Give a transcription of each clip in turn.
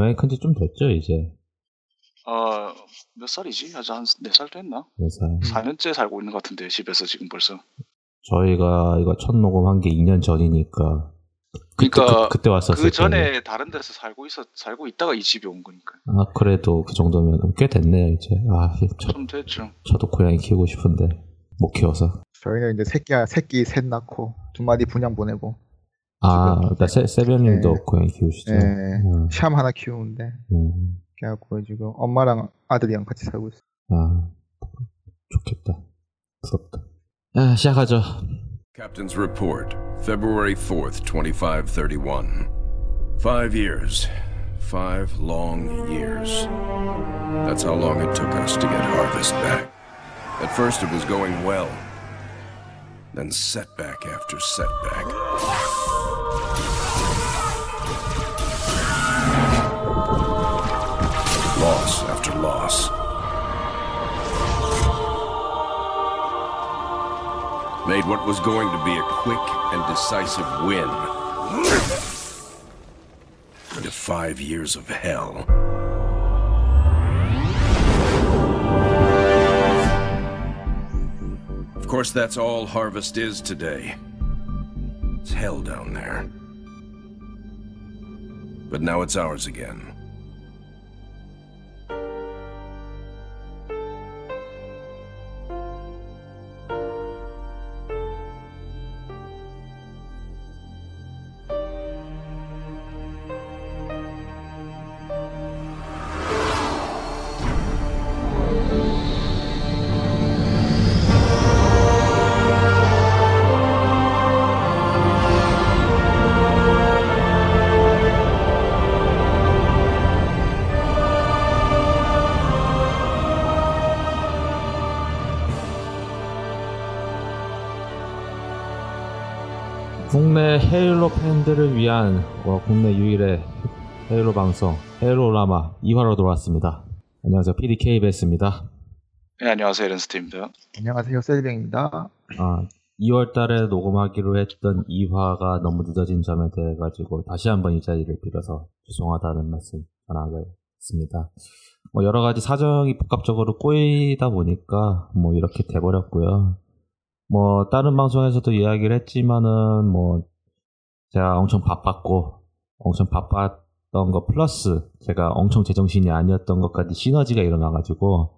고양이 큰지 좀 됐죠, 이제. 어, 몇 살이지? 아직 한 4살 됐나? 4살. 4년째 살고 있는 것 같은데, 집에서 지금 벌써. 저희가 이거 첫 녹음한 게 2년 전이니까. 그러니까 그, 때 왔었어요. 그 전에 다른 데서 살고 있어 살고 있다가 이 집에 온 거니까. 아, 그래도 그 정도면 꽤 됐네요, 이제. 아, 저, 좀 됐죠. 저도 고양이 키우고 싶은데 못 키워서. 저희는 이제 새끼 새끼 셋 낳고 두 마리 분양 보내고 아, 그러니까 세, 세변님도 네. 고양이 키우시죠? 예, 음, 샴 하나 키우는데 음. 그래갖고 지금 엄마랑 아들이랑 같이 살고 있어. 아, 좋겠다. 부럽다. 아, 시작하죠. Captain's report, February 4th, 2531. Five years. Five long years. That's how long it took us to get Harvest back. At first, it was going well. Then setback after setback. Loss after loss. Made what was going to be a quick and decisive win into five years of hell. Of course, that's all Harvest is today. It's hell down there. But now it's ours again. 국내 헤일로 팬들을 위한 어, 국내 유일의 헤일로 방송 헤일로 라마 2화로 돌아왔습니다. 안녕하세요. PDKBS입니다. 네, 안녕하세요. 에렌스트입니다. 안녕하세요, 셀뱅입니다. 아, 2월 달에 녹음하기로 했던 2화가 너무 늦어진 점에 대해 가지고 다시 한번 이 자리를 빌어서 죄송하다는 말씀 전하겠습니다. 뭐 여러 가지 사정이 복합적으로 꼬이다 보니까 뭐 이렇게 돼버렸고요. 뭐 다른 방송에서도 이야기를 했지만은 뭐 제가 엄청 바빴고 엄청 바빴던 거 플러스 제가 엄청 제정신이 아니었던 것까지 시너지가 일어나가지고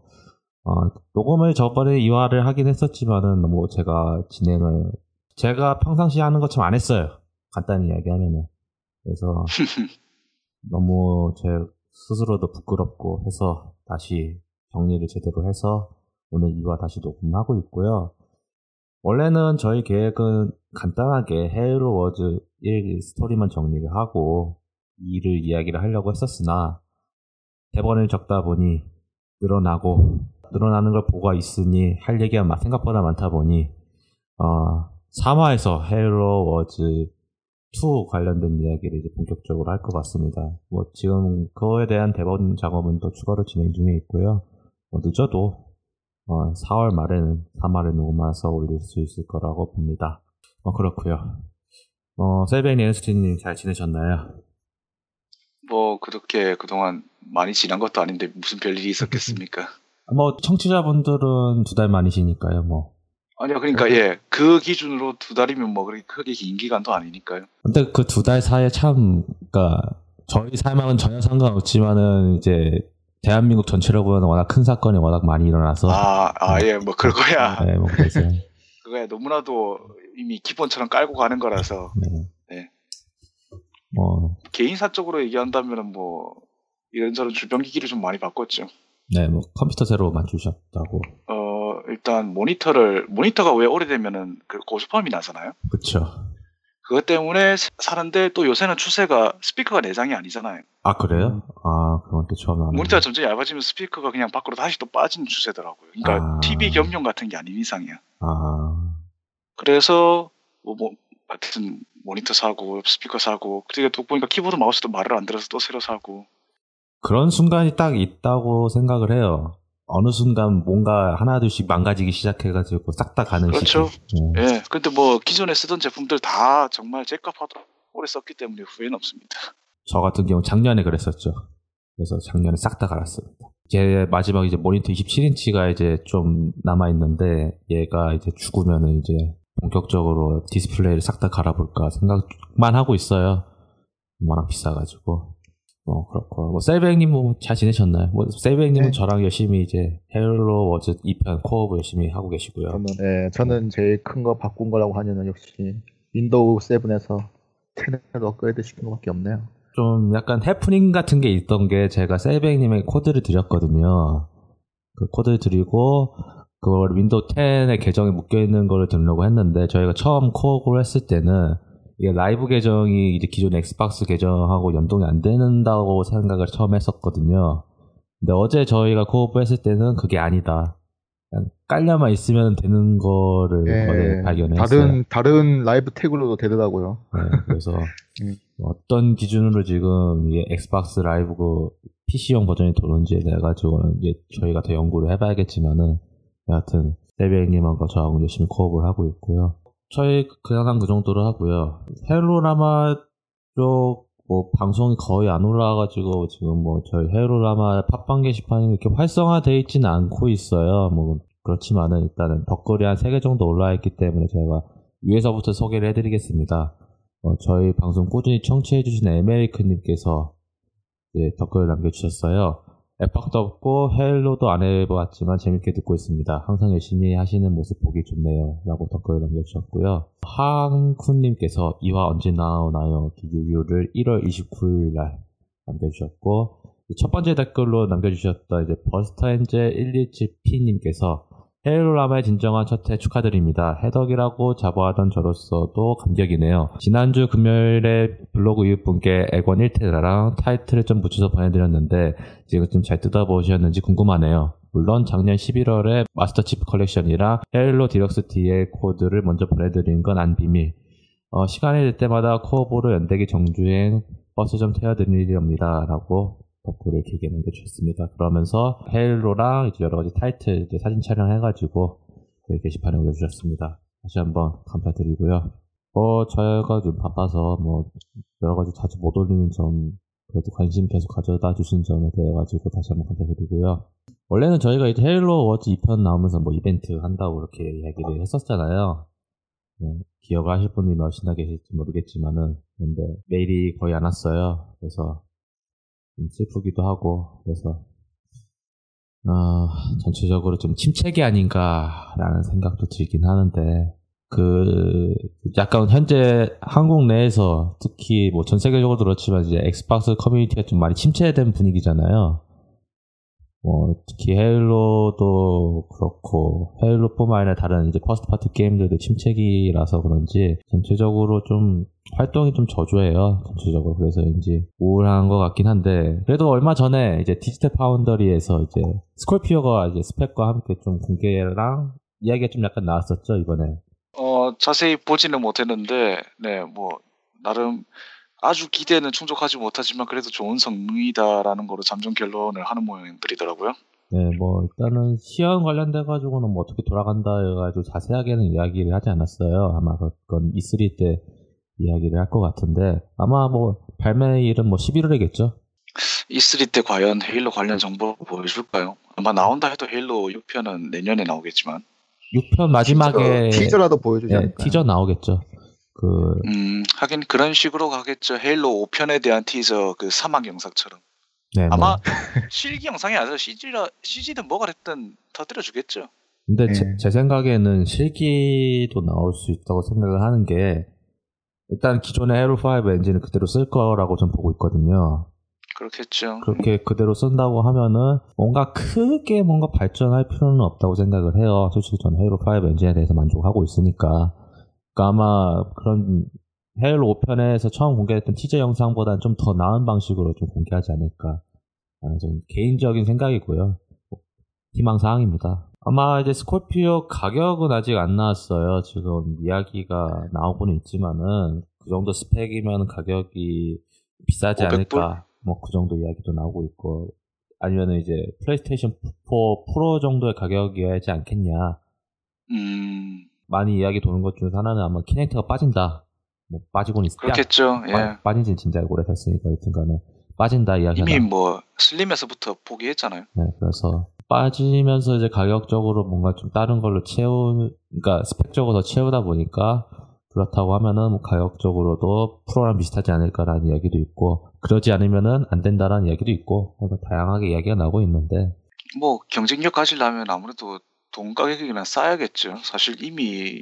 어, 녹음을 저번에 2화를 하긴 했었지만은 뭐 제가 진행을 제가 평상시 하는 것처럼 안 했어요. 간단히 이야기하면은 그래서 너무 제 스스로도 부끄럽고 해서 다시 정리를 제대로 해서 오늘 2화 다시 녹음하고 있고요. 원래는 저희 계획은 간단하게 헤일로 워즈 1 스토리만 정리를 하고 2를 이야기를 하려고 했었으나 대본을 적다 보니 늘어나고 늘어나는 걸 보고 있으니 할 얘기가 막 생각보다 많다 보니 어, 3화에서 헤일로 워즈 2 관련된 이야기를 이제 본격적으로 할 것 같습니다. 뭐 지금 그거에 대한 대본 작업은 또 추가로 진행 중에 있고요. 뭐 늦어도 어, 4월 말에는 3화를 녹음해서 올릴 수 있을 거라고 봅니다. 어, 그렇고요. 어, 셀베니 엔스틴님 잘 지내셨나요? 뭐 그렇게 그동안 많이 지난 것도 아닌데 무슨 별일이 있었겠습니까? 뭐 청취자분들은 두 달 만이시니까요. 뭐 아니요, 그러니까 예, 그 기준으로 두 달이면 뭐 그렇게 크게 긴 기간도 아니니까요. 근데 그 두 달 사이에 참, 그니까, 저희 삶하고는 전혀 상관없지만은, 이제, 대한민국 전체로 보면 워낙 큰 사건이 워낙 많이 일어나서. 아, 아 예, 뭐 그거야. 네, 뭐, 그래서. 그거야 너무나도 이미 기본처럼 깔고 가는 거라서 네. 네. 뭐, 개인사적으로 얘기한다면은 뭐 이런저런 주변 기기를 좀 많이 바꿨죠. 네, 뭐, 컴퓨터 새로 맞추셨다고. 어 일단 모니터를 모니터가 왜 오래되면은 그 고주파음이 나잖아요. 그쵸. 그것 때문에 사는데 또 요새는 추세가 스피커가 내장이 아니잖아요. 아, 그래요? 아, 그건 또 처음 알았네. 모니터가 점점 얇아지면 스피커가 그냥 밖으로 다시 또 빠지는 추세더라고요. 그러니까 아. TV 겸용 같은 게 아닌 이상이야. 아, 그래서 뭐, 뭐 하여튼 모니터 사고 스피커 사고 그리고 또 보니까 키보드 마우스도 말을 안 들어서 또 새로 사고 그런 순간이 딱 있다고 생각을 해요. 어느 순간 뭔가 하나둘씩 망가지기 시작해가지고 싹 다 가는 그렇죠. 시기. 네. 예 근데 뭐 기존에 쓰던 제품들 다 정말 제값하도록 오래 썼기 때문에 후회는 없습니다 저 같은 경우 작년에 그랬었죠. 그래서 작년에 싹 다 갈았습니다. 제 마지막 이제 모니터 27인치가 이제 좀 남아 있는데 얘가 이제 죽으면은 이제 본격적으로 디스플레이를 싹 다 갈아볼까 생각만 하고 있어요. 워낙 비싸가지고. 뭐 그렇고 뭐 셀백님 뭐 잘 지내셨나요? 뭐 셀백님은 네. 저랑 열심히 이제 헤일로 워즈 2편 co-op 열심히 하고 계시고요. 저는 네, 저는 제일 큰 거 바꾼 거라고 하면은 역시 윈도우 7에서 10으로 업그레이드 시킨 거밖에 없네요. 좀 약간 해프닝 같은 게 있던 게 제가 셀백님에게 코드를 드렸거든요. 그 코드를 드리고 그걸 윈도우 10의 계정에 묶여 있는 거를 들으려고 했는데 저희가 처음 co-op을 했을 때는 이게 라이브 계정이 이제 기존 엑스박스 계정하고 연동이 안 된다고 생각을 처음 했었거든요. 근데 어제 저희가 co-op을 했을 때는 그게 아니다. 깔려만 있으면 되는 거를 어제 발견했어요. 예, 다른 다른 라이브 태그로도 되더라고요. 네, 그래서 음. 어떤 기준으로 지금 이 엑스박스 라이브 그 PC용 버전이 도는지에 대해 가지고는 이제 저희가 더 연구를 해봐야겠지만은 여하튼 셀백님하고 저하고 열심히 co-op을 하고 있고요. 저희 그냥 그 정도로 하고요. 헤일로라마 쪽 뭐 방송이 거의 안 올라와가지고 지금 뭐 저희 헤일로라마 팟빵 게시판이 이렇게 활성화되어 있지는 않고 있어요. 뭐 그렇지만은 일단은 덧글이 한 3개 정도 올라와 있기 때문에 제가 위에서부터 소개를 해드리겠습니다. 어, 저희 방송 꾸준히 청취해주신 에메리크님께서 예, 댓글을 남겨주셨어요. 앱박도 없고 헬로도 안 해봤지만 재밌게 듣고 있습니다. 항상 열심히 하시는 모습 보기 좋네요. 라고 댓글을 남겨주셨고요. 항쿤님께서 이화 언제 나오나요? 유유를 1월 29일 날 남겨주셨고 첫 번째 댓글로 남겨주셨던 이제 버스터엔젤 117P님께서 헤일로라마의 진정한 첫회 축하드립니다. 헤덕이라고 자부하던 저로서도 감격이네요. 지난주 금요일에 블로그 이웃분께 엑원 1테라랑 타이틀을 좀 붙여서 보내드렸는데 지금 좀 잘 뜯어보셨는지 궁금하네요. 물론 작년 11월에 마스터 치프 컬렉션이랑 헤일로 디럭스 D의 코드를 먼저 보내드린 건 안 비밀. 어, 시간이 될 때마다 co-op으로 연대기 정주행 버스 좀 태워드리렵니다. 라고 덧글을 길게 남겨주셨습니다. 그러면서 헤일로랑 이제 여러 가지 타이틀 이제 사진 촬영해가지고 저희 게시판에 올려주셨습니다. 다시 한번 감사드리고요. 어, 저희가 좀 바빠서 뭐 여러 가지 자주 못 올리는 점 그래도 관심 계속 가져다 주신 점에 대해 가지고 다시 한번 감사드리고요. 원래는 저희가 이제 헤일로 워즈 2편 나오면서 뭐 이벤트 한다고 이렇게 이야기를 했었잖아요. 네, 기억을 하실 분이 몇이나 계실지 모르겠지만은 근데 메일이 거의 안 왔어요. 그래서 좀 슬프기도 하고 그래서 어, 전체적으로 좀 침체기 아닌가라는 생각도 들긴 하는데 그 약간 현재 한국 내에서 특히 뭐 전 세계적으로 그렇지만 이제 엑스박스 커뮤니티가 좀 많이 침체된 분위기잖아요. 뭐 특히 헤일로도 그렇고 헤일로뿐만 아니라 다른 이제 first party 게임들도 침체기라서 그런지 전체적으로 좀 활동이 좀 저조해요. 전체적으로 그래서인지 우울한 것 같긴 한데 그래도 얼마 전에 이제 디지털 파운더리에서 이제 스콜피오가 이제 스펙과 함께 좀 공개랑 이야기가 좀 약간 나왔었죠 이번에. 어, 자세히 보지는 못했는데, 네, 뭐, 나름 아주 기대는 충족하지 못하지만 그래도 좋은 성능이다라는 거로 잠정 결론을 하는 모양들이더라고요. 네, 뭐 일단은 시연 관련돼 가지고는 뭐 어떻게 돌아간다 해가지고 자세하게는 이야기를 하지 않았어요. 아마 그건 E3 때 이야기를 할 것 같은데 아마 뭐 발매일은 뭐 11월이겠죠. E3 때 과연 헤일로 관련 정보 보여줄까요? 아마 나온다 해도 헤일로 6편은 내년에 나오겠지만, 6편 마지막에 티저, 라도 보여주지 네, 않을까요? 티저 나오겠죠. 그 음, 하긴 그런 식으로 가겠죠. 헤일로 5편에 대한 티저 그 사막 영상처럼. 네, 뭐. 아마 실기 영상이 아니라 CG라, CG든 뭐가 됐든 터뜨려 주겠죠. 근데 네. 제, 제 생각에는 실기도 나올 수 있다고 생각을 하는 게 일단 기존의 헤로 5 엔진을 그대로 쓸 거라고 전 보고 있거든요. 그렇겠죠. 그렇게 그대로 쓴다고 하면은 뭔가 크게 뭔가 발전할 필요는 없다고 생각을 해요. 솔직히 저는 헤이로 5 엔진에 대해서 만족하고 있으니까. 그러니까 아마 그런 헤일로 5편에서 처음 공개했던 티저 영상보다는 좀 더 나은 방식으로 좀 공개하지 않을까. 아, 좀 개인적인 생각이고요. 희망사항입니다. 아마 이제 스콜피오 가격은 아직 안 나왔어요. 지금 이야기가 나오고는 있지만은 그 정도 스펙이면 가격이 비싸지 500 불? 않을까. 뭐 그 정도 이야기도 나오고 있고 아니면은 이제 플레이스테이션 4 프로 정도의 가격이어야지 않겠냐. 음, 많이 이야기 도는 것 중에 하나는 아마 키넥트가 빠진다. 뭐 빠지고는 있 그렇겠죠. 예. 빠, 빠진 지 진짜 오래됐으니까 여튼간에 빠진다 이야기가 이미 나- 뭐 슬림에서부터 포기했잖아요. 네, 그래서 빠지면서 이제 가격적으로 뭔가 좀 다른 걸로 채우, 그러니까 스펙적으로 더 채우다 보니까 그렇다고 하면은 뭐 가격적으로도 프로랑 비슷하지 않을까라는 이야기도 있고 그러지 않으면은 안 된다라는 이야기도 있고 다양하게 이야기가 나오고 있는데 뭐 경쟁력 가지려면 아무래도 돈 가격이나 싸야겠죠. 사실 이미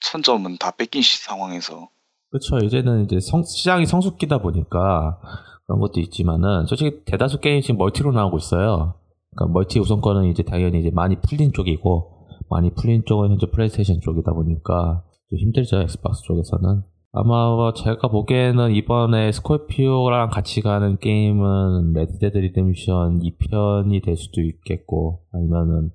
선점은 다 뺏긴 시 상황에서 그렇죠 이제는 이제 성- 시장이 성숙기다 보니까 그런 것도 있지만은 솔직히 대다수 게임이 지금 멀티로 나오고 있어요. 그러니까 멀티 우선권은 이제 당연히 이제 많이 풀린 쪽이고 많이 풀린 쪽은 현재 플레이스테이션 쪽이다 보니까 좀 힘들죠 엑스박스 쪽에서는 아마 제가 보기에는 이번에 스콜피오랑 같이 가는 게임은 레드데드 리뎀션 2편이 될 수도 있겠고 아니면은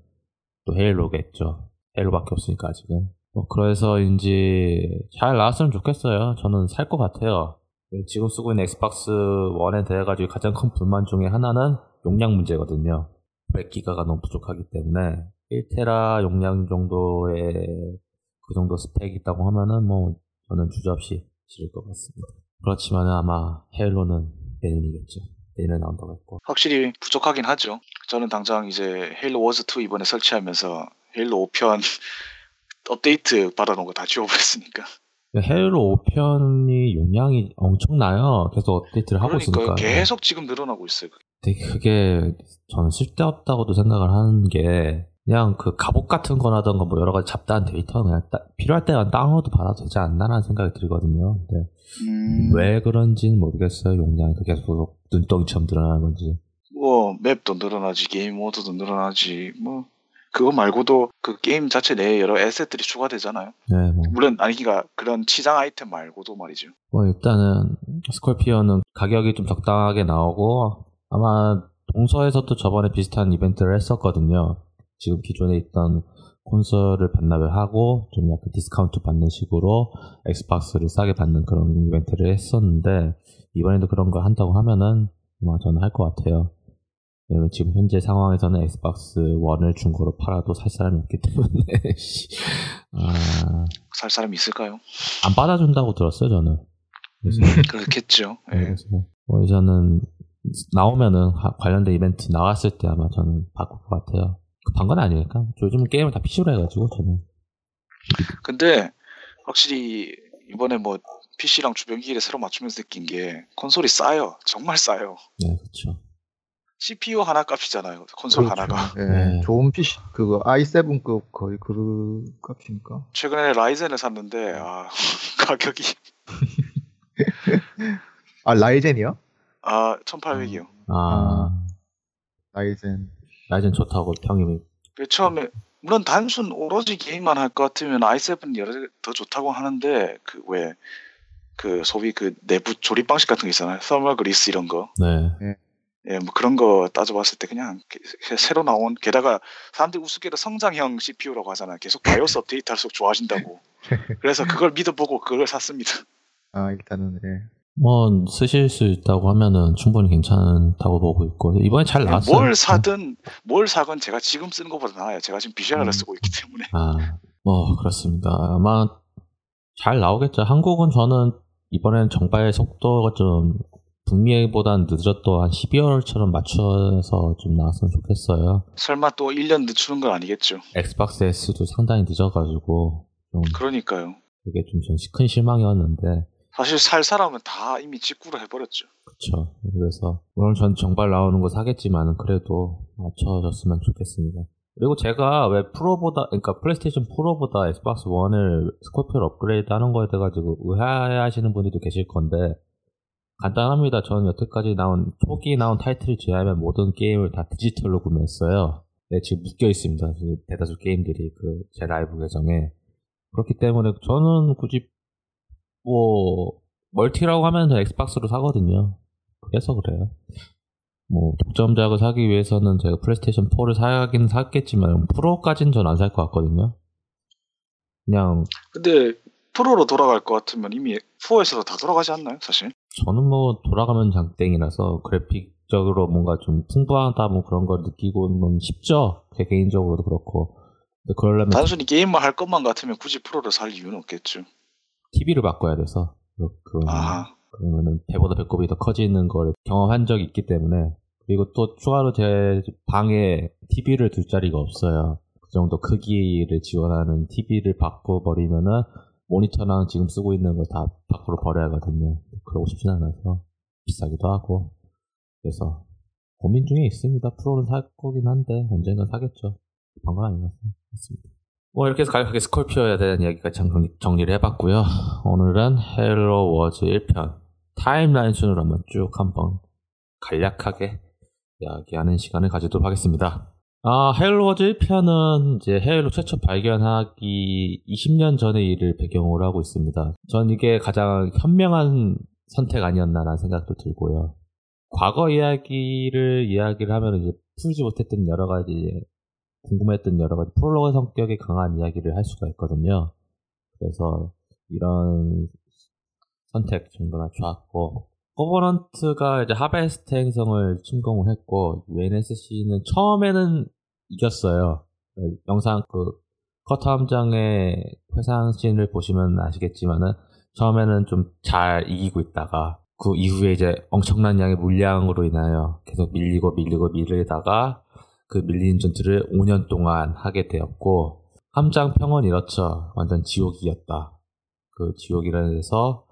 또 헤일로겠죠 헤일로밖에 없으니까 아직은 뭐 그래서인지 잘 나왔으면 좋겠어요 저는 살 것 같아요 지금 쓰고 있는 엑스박스 1에 대해 가지고 가장 큰 불만 중에 하나는 용량 문제거든요 100기가가 너무 부족하기 때문에 1테라 용량 정도의 그 정도 스펙이 있다고 하면은 뭐 저는 주저없이 지를 것 같습니다. 그렇지만 아마 헤일로는 내년이겠죠. 내년에 나온다고 했고. 확실히 부족하긴 하죠. 저는 당장 이제 헤일로 워즈 2 이번에 설치하면서 헤일로 5편 업데이트 받아놓은 거 다 지워버렸으니까. 헤일로 5편이 용량이 엄청나요. 계속 업데이트를 하고 있으니까. 계속 지금 늘어나고 있어요. 되게 그게 저는 쓸데없다고도 생각을 하는 게 그냥 그 갑옷 같은 거라던가 뭐 여러 가지 잡다한 데이터 그냥 따- 필요할 때만 다운로드 받아도 되지 않나라는 생각이 들거든요. 근데 음, 왜 그런지는 모르겠어요. 용량이 계속 눈덩이처럼 늘어나는 건지. 뭐 맵도 늘어나지, 게임 모드도 늘어나지, 뭐 그거 말고도 그 게임 자체 내에 여러 asset들이 추가되잖아요. 네, 뭐. 물론 아니 그러니까 그런 치장 아이템 말고도 말이죠. 뭐 일단은 스콜피오는 가격이 좀 적당하게 나오고 아마 동서에서도 저번에 비슷한 이벤트를 했었거든요. 지금 기존에 있던 콘솔을 반납을 하고 좀 약간 디스카운트 받는 식으로 엑스박스를 싸게 받는 그런 이벤트를 했었는데 이번에도 그런 거 한다고 하면은 아마 저는 할 것 같아요. 왜냐면 지금 현재 상황에서는 엑스박스 1을 중고로 팔아도 살 사람이 없기 때문에 아, 살 사람이 있을까요? 안 받아준다고 들었어요 저는. 그래서 그렇겠죠. 네, 예. 그래서 뭐 저는 나오면은 하- 관련된 이벤트 나왔을 때 아마 저는 바꿀 것 같아요. 급한 건 아니니까. 요즘은 게임을 다 PC로 해가지고 저는 근데 확실히 이번에 뭐 PC랑 주변 기기를 새로 맞추면서 느낀 게 콘솔이 싸요. 정말 싸요. 네 그렇죠. CPU 하나 값이잖아요. 콘솔 그렇죠. 하나가. 예, 네. 좋은 PC 그거 i7급 거의 그 값이니까. 최근에 라이젠을 샀는데 아 가격이 아 라이젠이요? 아 1800이요. 아 라이젠. 라이젠 좋다고 평이 그 처음에 물론 단순 오로지 게임만 할 것 같으면 i7 여러 개더 좋다고 하는데 그 왜 그 소위 그 내부 조립 방식 같은 거 있잖아요. 서멀 그리스 이런 거. 네 예, 뭐 그런 거 따져봤을 때 그냥 새로 나온 게다가 사람들이 우습게도 성장형 CPU라고 하잖아요. 계속 바이오스 업데이트 할수록 좋아진다고. 그래서 그걸 믿어보고 그걸 샀습니다. 아 일단은 예. 뭐 쓰실 수 있다고 하면은 충분히 괜찮다고 보고 있고 이번에 잘 나왔어요. 뭘 사든 뭘 사건 제가 지금 쓰는 것보다 나아요. 제가 지금 비주얼을 음. 쓰고 있기 때문에. 아, 뭐 그렇습니다. 아마 잘 나오겠죠. 한국은 저는 이번에는 정발 속도가 좀 북미보다는 늦어도 한 12월처럼 맞춰서 좀 나왔으면 좋겠어요. 설마 또 1년 늦추는 건 아니겠죠. 엑스박스 S도 상당히 늦어가지고 좀 그러니까요. 그게 좀큰 실망이었는데 사실 살 사람은 다 이미 직구를 해버렸죠. 그쵸. 그래서 물론 전 정발 나오는 거 사겠지만 그래도 맞춰졌으면 좋겠습니다. 그리고 제가 왜 프로보다 그러니까 플레이스테이션 프로보다 엑스박스 1을 스콜피오를 업그레이드 하는 거에 대해 가지고 의아해하시는 분들도 계실 건데 간단합니다. 저는 여태까지 나온 초기 나온 타이틀을 제외하면 모든 게임을 다 디지털로 구매했어요. 네, 지금 묶여 있습니다. 그 대다수 게임들이 그 제 라이브 계정에 그렇기 때문에 저는 굳이 뭐 멀티라고 하면 저 엑스박스로 사거든요. 그래서 그래요. 뭐 독점작을 사기 위해서는 제가 플레이스테이션 4를 사긴 샀겠지만 프로까지는 전 안 살 것 같거든요. 그냥 근데 프로로 돌아갈 것 같으면 이미 4에서도 다 돌아가지 않나요? 사실. 저는 뭐 돌아가면 장땡이라서 그래픽적으로 뭔가 좀 풍부하다 뭐 그런 걸 느끼고는 쉽죠. 제 개인적으로도 그렇고. 근데 그러려면 단순히 게임만 할 것만 같으면 굳이 프로를 살 이유는 없겠죠. TV를 바꿔야 돼서 아, 그러면은 배보다 배꼽이 더 커지는 걸 경험한 적이 있기 때문에 그리고 또 추가로 제 방에 TV를 둘 자리가 없어요. 그 정도 크기를 지원하는 TV를 바꿔버리면은 모니터랑 지금 쓰고 있는 걸 다 바꿔 버려야거든요. 그러고 싶진 않아서 비싸기도 하고 그래서 고민 중에 있습니다. 프로는 살 거긴 한데 언젠간 사겠죠. 방금 아닌 것 같습니다. 뭐 이렇게 해서 간략하게 스콜피오에 대한 이야기까지 정리, 정리 를 해봤고요. 오늘은 Halo Wars 1편 timeline 순으로 한번 쭉 한번 간략하게 이야기하는 시간을 가지도록 하겠습니다. 아, Halo Wars 1편은 이제 헤일로 최초 발견하기 20년 전의 일을 배경으로 하고 있습니다. 전 이게 가장 현명한 선택 아니었나라는 생각도 들고요. 과거 이야기를 이야기를 하면 이제 풀지 못했던 여러 가지 궁금했던 여러 가지 프롤로그 성격이 강한 이야기를 할 수가 있거든요. 그래서 이런 선택 정도가 좋았고 코버넌트가 이제 하베스트 행성을 침공을 했고 UNSC는 처음에는 이겼어요. 영상 그 커터 함장의 회상씬을 보시면 아시겠지만은 처음에는 좀 잘 이기고 있다가 그 이후에 이제 엄청난 양의 물량으로 인하여 계속 밀리고 밀리고 밀리다가 그 밀린 전투를 5년 동안 하게 되었고 함장 평은 이렇죠. 완전 지옥이었다. 그 지옥이라 해서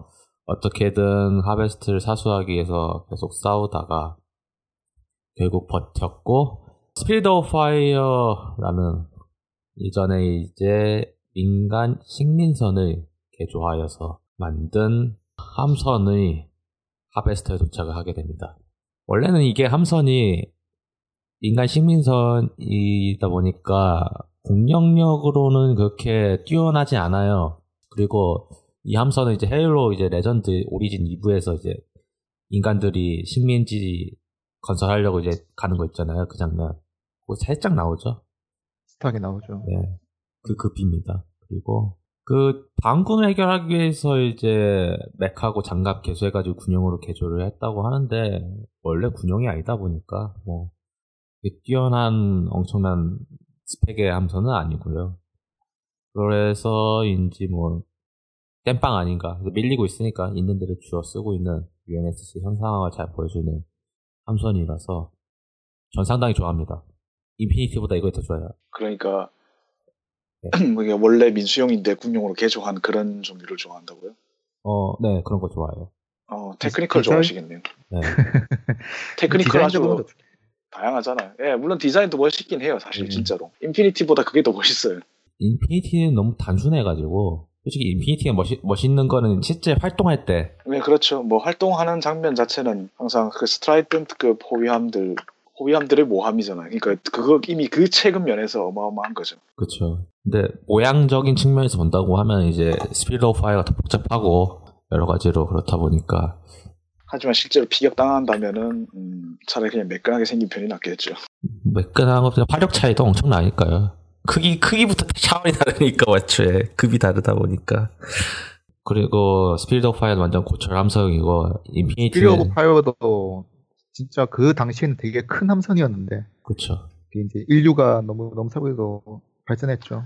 어떻게든 하베스트를 사수하기 위해서 계속 싸우다가 결국 버텼고 Spirit of Fire라는 이전에 이제 민간 식민선을 개조하여서 만든 함선이 하베스트에 도착을 하게 됩니다. 원래는 이게 함선이 인간 식민선이다 보니까 공격력으로는 그렇게 뛰어나지 않아요. 그리고 이 함선은 이제 헤일로 이제 Legends Origins 2부에서 이제 인간들이 식민지 건설하려고 이제 가는 거 있잖아요. 그 장면. 그거 살짝 나오죠. 비슷하게 나오죠. 네. 그 급입니다. 그리고 그 방군을 해결하기 위해서 이제 맥하고 장갑 개조해가지고 군용으로 개조를 했다고 하는데 원래 군용이 아니다 보니까 뭐 뛰어난 엄청난 스펙의 함선은 아니고요. 그래서인지 뭐 땜빵 아닌가 밀리고 있으니까 있는 대로 주어 쓰고 있는 UNSC 현상화가 잘 보여주는 함선이라서 전 상당히 좋아합니다. Infinity보다 이거 더 좋아요. 그러니까 네. 이게 원래 민수용인데 군용으로 개조한 그런 종류를 좋아한다고요? 어, 네 그런 거 좋아해요. 어, technical 디자인- 좋아하시겠네요. 네. technical 아주 다양하잖아요. 예, 물론 디자인도 멋있긴 해요, 사실 음. 진짜로. Infinity보다 그게 더 멋있어요. Infinity는 너무 단순해가지고 솔직히 Infinity가 멋있, 멋있는 거는 실제 활동할 때 네, 그렇죠. 뭐 활동하는 장면 자체는 항상 그 Strident급 호위함들, 호위함들의 모함이잖아요. 그러니까 그거 이미 그 체급 면에서 어마어마한 거죠. 그렇죠. 근데 모양적인 측면에서 본다고 하면 이제 Spirit of Fire가 더 복잡하고 여러 가지로 그렇다 보니까 하지만 실제로 피격당한다면은 음, 차라리 그냥 매끈하게 생긴 편이 낫겠죠. 매끈한 것보다 화력 차이도 엄청 나니까요. 크기 크기부터 차원이 다르니까 애초에 급이 다르다 보니까 그리고 Spirit of Fire는 완전 고철 함선이고 Spirit Infinity는 of Fire도 진짜 그 당시에는 되게 큰 함선이었는데 그렇죠. 이제 인류가 너무 넘사벽에서 발전했죠.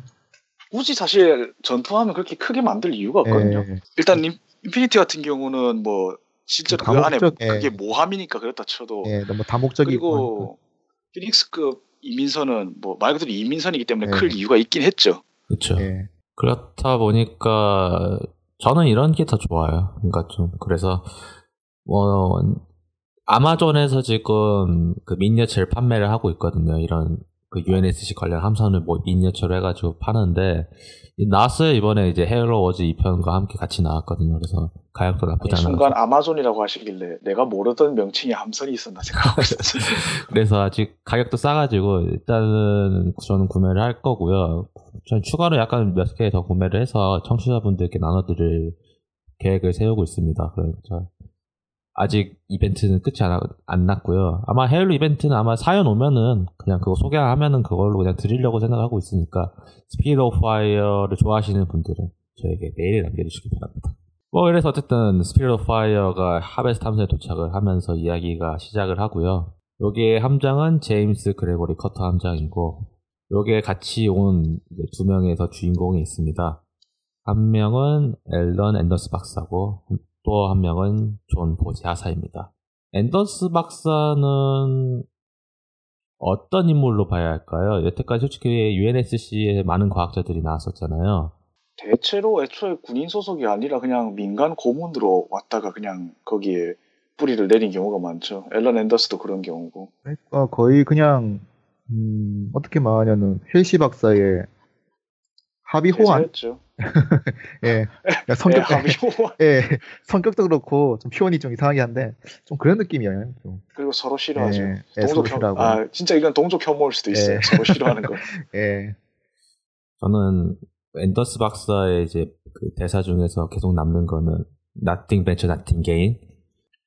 굳이 사실 전투하면 그렇게 크게 만들 이유가 없거든요. 예. 일단 인, Infinity 같은 경우는 뭐 실제로 그 안에 예. 그게 모함이니까 그렇다 쳐도 예, 너무 다목적이고 그리고 Phoenix급 이민선은 뭐 말 그대로 이민선이기 때문에 네. 클 이유가 있긴 했죠. 그렇죠. 예. 그렇다 보니까 저는 이런 게 더 좋아요. 그러니까 좀 그래서 뭐 아마존에서 지금 그 미니어처를 판매를 하고 있거든요. 이런 그 UNSC 관련 함선을 뭐 미니어처로 해가지고 파는데 이 나왔어요 이번에 이제 헤일로 워즈 2편과 함께 같이 나왔거든요. 그래서 가격도 나쁘지 않아요. 순간 아마존이라고 하시길래 내가 모르던 명칭의 함선이 있었나 생각하고 있었어요. 그래서 아직 가격도 싸가지고 일단은 저는 구매를 할 거고요. 전 추가로 약간 몇 개 더 구매를 해서 청취자분들께 나눠드릴 계획을 세우고 있습니다. 그래서 아직 이벤트는 끝이 안, 안 났고요. 아마 헤일로 이벤트는 아마 사연 오면은 그냥 그거 소개하면은 그걸로 그냥 드리려고 생각하고 있으니까 Spirit of Fire를 좋아하시는 분들은 저에게 메일 남겨주시기 바랍니다. 뭐 그래서 어쨌든 Spirit of Fire가 하베스트 함선에 도착을 하면서 이야기가 시작을 하고요. 여기에 함장은 제임스 그레고리 커터 함장이고 여기에 같이 온 두 명에서 주인공이 있습니다. 한 명은 엘렌 앤더스 박사고 또 한 명은 존 보지하사입니다. 앤더스 박사는 어떤 인물로 봐야 할까요? 여태까지 솔직히 UNSC에 많은 과학자들이 나왔었잖아요. 대체로 애초에 군인 소속이 아니라 그냥 민간 고문으로 왔다가 그냥 거기에 뿌리를 내린 경우가 많죠. 엘렌 앤더스도 그런 경우고. 그러니까 거의 그냥 음, 어떻게 말하냐면 헬시 박사의 합의 호환. 예. 그러니까 성격, 네, 합의 호환. 예, 성격도 그렇고 좀 표현이 좀 이상하게 한데 좀 그런 느낌이에요. 좀. 그리고 서로 싫어하죠. 예, 예, 동족 혐, 싫어하고. 아 진짜 이건 동족 혐오일 수도 있어요. 예. 서로 싫어하는 거. 예. 저는 앤더스 박사의 이제 그 대사 중에서 계속 남는 거는 Nothing venture, nothing gain.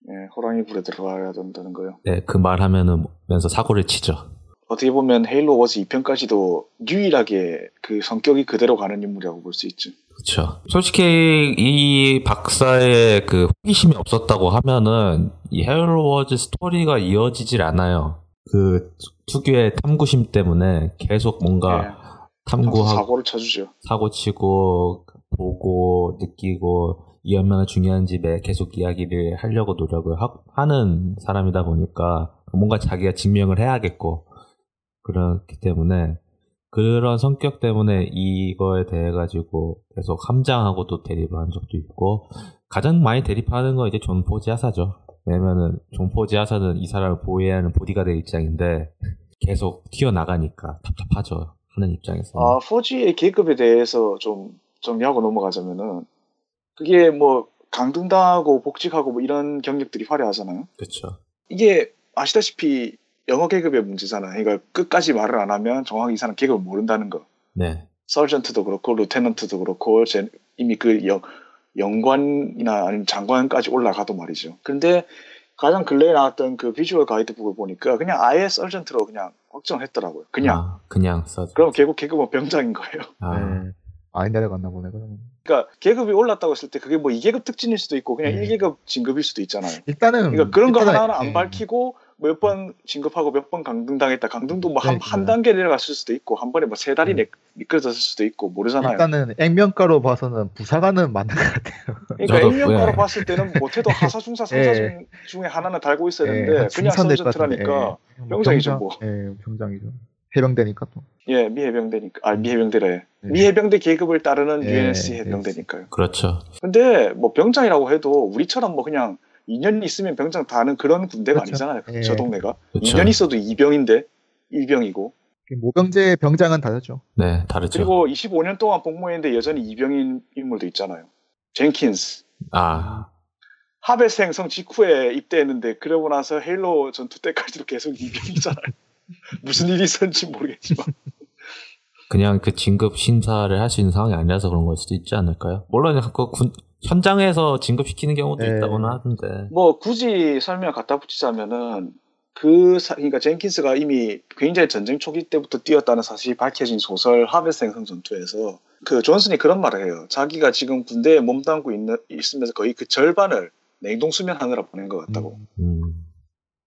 예, 호랑이 불에 들어가야 된다는 거요. 네, 그 말 하면은 면서 사고를 치죠. 어떻게 보면 헤일로 워즈 2편까지도 유일하게 그 성격이 그대로 가는 인물이라고 볼 수 있죠. 그렇죠. 솔직히 이 박사의 그 호기심이 없었다고 하면은 이 헤일로 워즈 스토리가 이어지질 않아요. 그 특유의 탐구심 때문에 계속 뭔가 예, 탐구하고 사고를 쳐주죠. 사고 치고 보고 느끼고 이 얼마나 중요한지 매 계속 이야기를 하려고 노력을 하, 는 사람이다 보니까 뭔가 자기가 증명을 해야겠고 그렇기 때문에 그런 성격 때문에 이거에 대해 가지고 계속 함장하고도 대립을 한 적도 있고 가장 많이 대립하는 건 이제 존 포지 하사죠. 왜냐면은 존 포지 하사는 이 사람을 보호해야 하는 보디가드의 입장인데 계속 튀어나가니까 답답하죠. 하는 입장에서. 아, 포지의 계급에 대해서 좀 정리하고 넘어가자면은 그게 뭐 강등당하고 복직하고 뭐 이런 경력들이 화려하잖아요. 그렇죠. 이게 아시다시피 영어 계급의 문제잖아요. 그러니까 끝까지 말을 안 하면 정확히 이 사람 계급을 모른다는 거. 네. 서전트도 그렇고 루테넌트도 그렇고 제- 이미 그 영, 영관이나 아니면 장관까지 올라가도 말이죠. 근데 가장 근래에 나왔던 그 비주얼 가이드북을 보니까 그냥 아예 서전트로 그냥 확정을 했더라고요. 그냥. 아, 그냥 써줘. 그럼 결국 계급은 병장인 거예요. 아, 예. 아예 내려갔나 보네, 그러면. 그러니까 계급이 올랐다고 했을 때 그게 뭐 2계급 특진일 수도 있고 그냥 네. 1계급 진급일 수도 있잖아요. 일단은. 그러니까 그런 거 일단은- 하나하나 안 예. 밝히고 몇 번 진급하고 몇 번 강등당했다. 강등도 뭐한 네, 한 네. 단계 내려갔을 수도 있고 한 번에 뭐 세 달이 네. 내- 미끄러졌을 수도 있고 모르잖아요. 일단은 액면가로 봐서는 부사관은 맞는 것 같아요. 그러니까 액면가로 예. 봤을 때는 못해도 하사 중사 상사 예. 중, 중에 하나는 달고 있어야 예, 되는데 한 그냥 예. 병장이죠, 병장- 뭐. 예, 병장이죠. 해병대니까 또. 예 미해병대니까 아 미해병대래 예. 미해병대 계급을 따르는 예, UNSC 예. 해병대니까요. 그렇죠. 근데 뭐 병장이라고 해도 우리처럼 뭐 그냥 2년 있으면 병장 다는 그런 군대가 그렇죠. 아니잖아요. 예. 저 동네가 그렇죠. 2년 있어도 2병인데 1병이고 모병제 병장은 다르죠. 네, 다르죠. 그리고 25년 동안 복무했는데 여전히 2병인 인물도 있잖아요. 젠킨스 아, 하베스 행성 직후에 입대했는데 그러고 나서 헤일로 전투 때까지도 계속 2병이잖아요. 무슨 일이 있었는지 모르겠지만 그냥 그 진급 심사를 할 수 있는 상황이 아니라서 그런 걸 수도 있지 않을까요? 물론 그 군, 현장에서 진급시키는 경우도 네. 있다고는 하던데. 뭐 굳이 설명 갖다 붙이자면은 그 사, 그러니까 젠킨스가 이미 굉장히 전쟁 초기 때부터 뛰었다는 사실이 밝혀진 소설 하베스 행성 전투에서 그 존슨이 그런 말을 해요. 자기가 지금 군대에 몸담고 있는, 있으면서 거의 그 절반을 냉동 수면하느라 보낸 것 같다고. 음,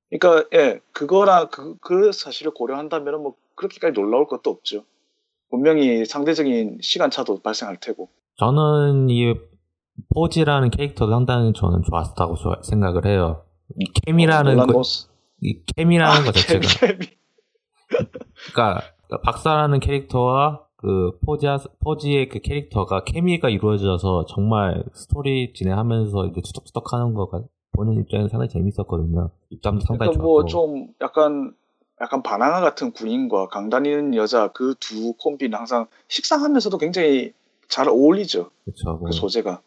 그러니까 예 그거랑 그, 그 사실을 고려한다면 뭐 그렇게까지 놀라울 것도 없죠. 분명히 상대적인 시간 차도 발생할 테고. 저는 이 포지라는 캐릭터도 상당히 저는 좋았다고 생각을 해요. 이 케미라는 놀란 그. 이 케미라는 아, 것 자체가 케미. 그러니까 박사라는 캐릭터와 그 포지 포지의 그 캐릭터가 케미가 이루어져서 정말 스토리 진행하면서 이제 투덕투덕하는 거가 보는 입장에서 상당히 재밌었거든요. 입담도 상당히 그러니까 좋았고. 뭐좀 약간 약간 바나나 같은 군인과 강다니는 여자 그 두 콤비는 항상 식상하면서도 굉장히 잘 어울리죠. 그렇죠. 그 소재가.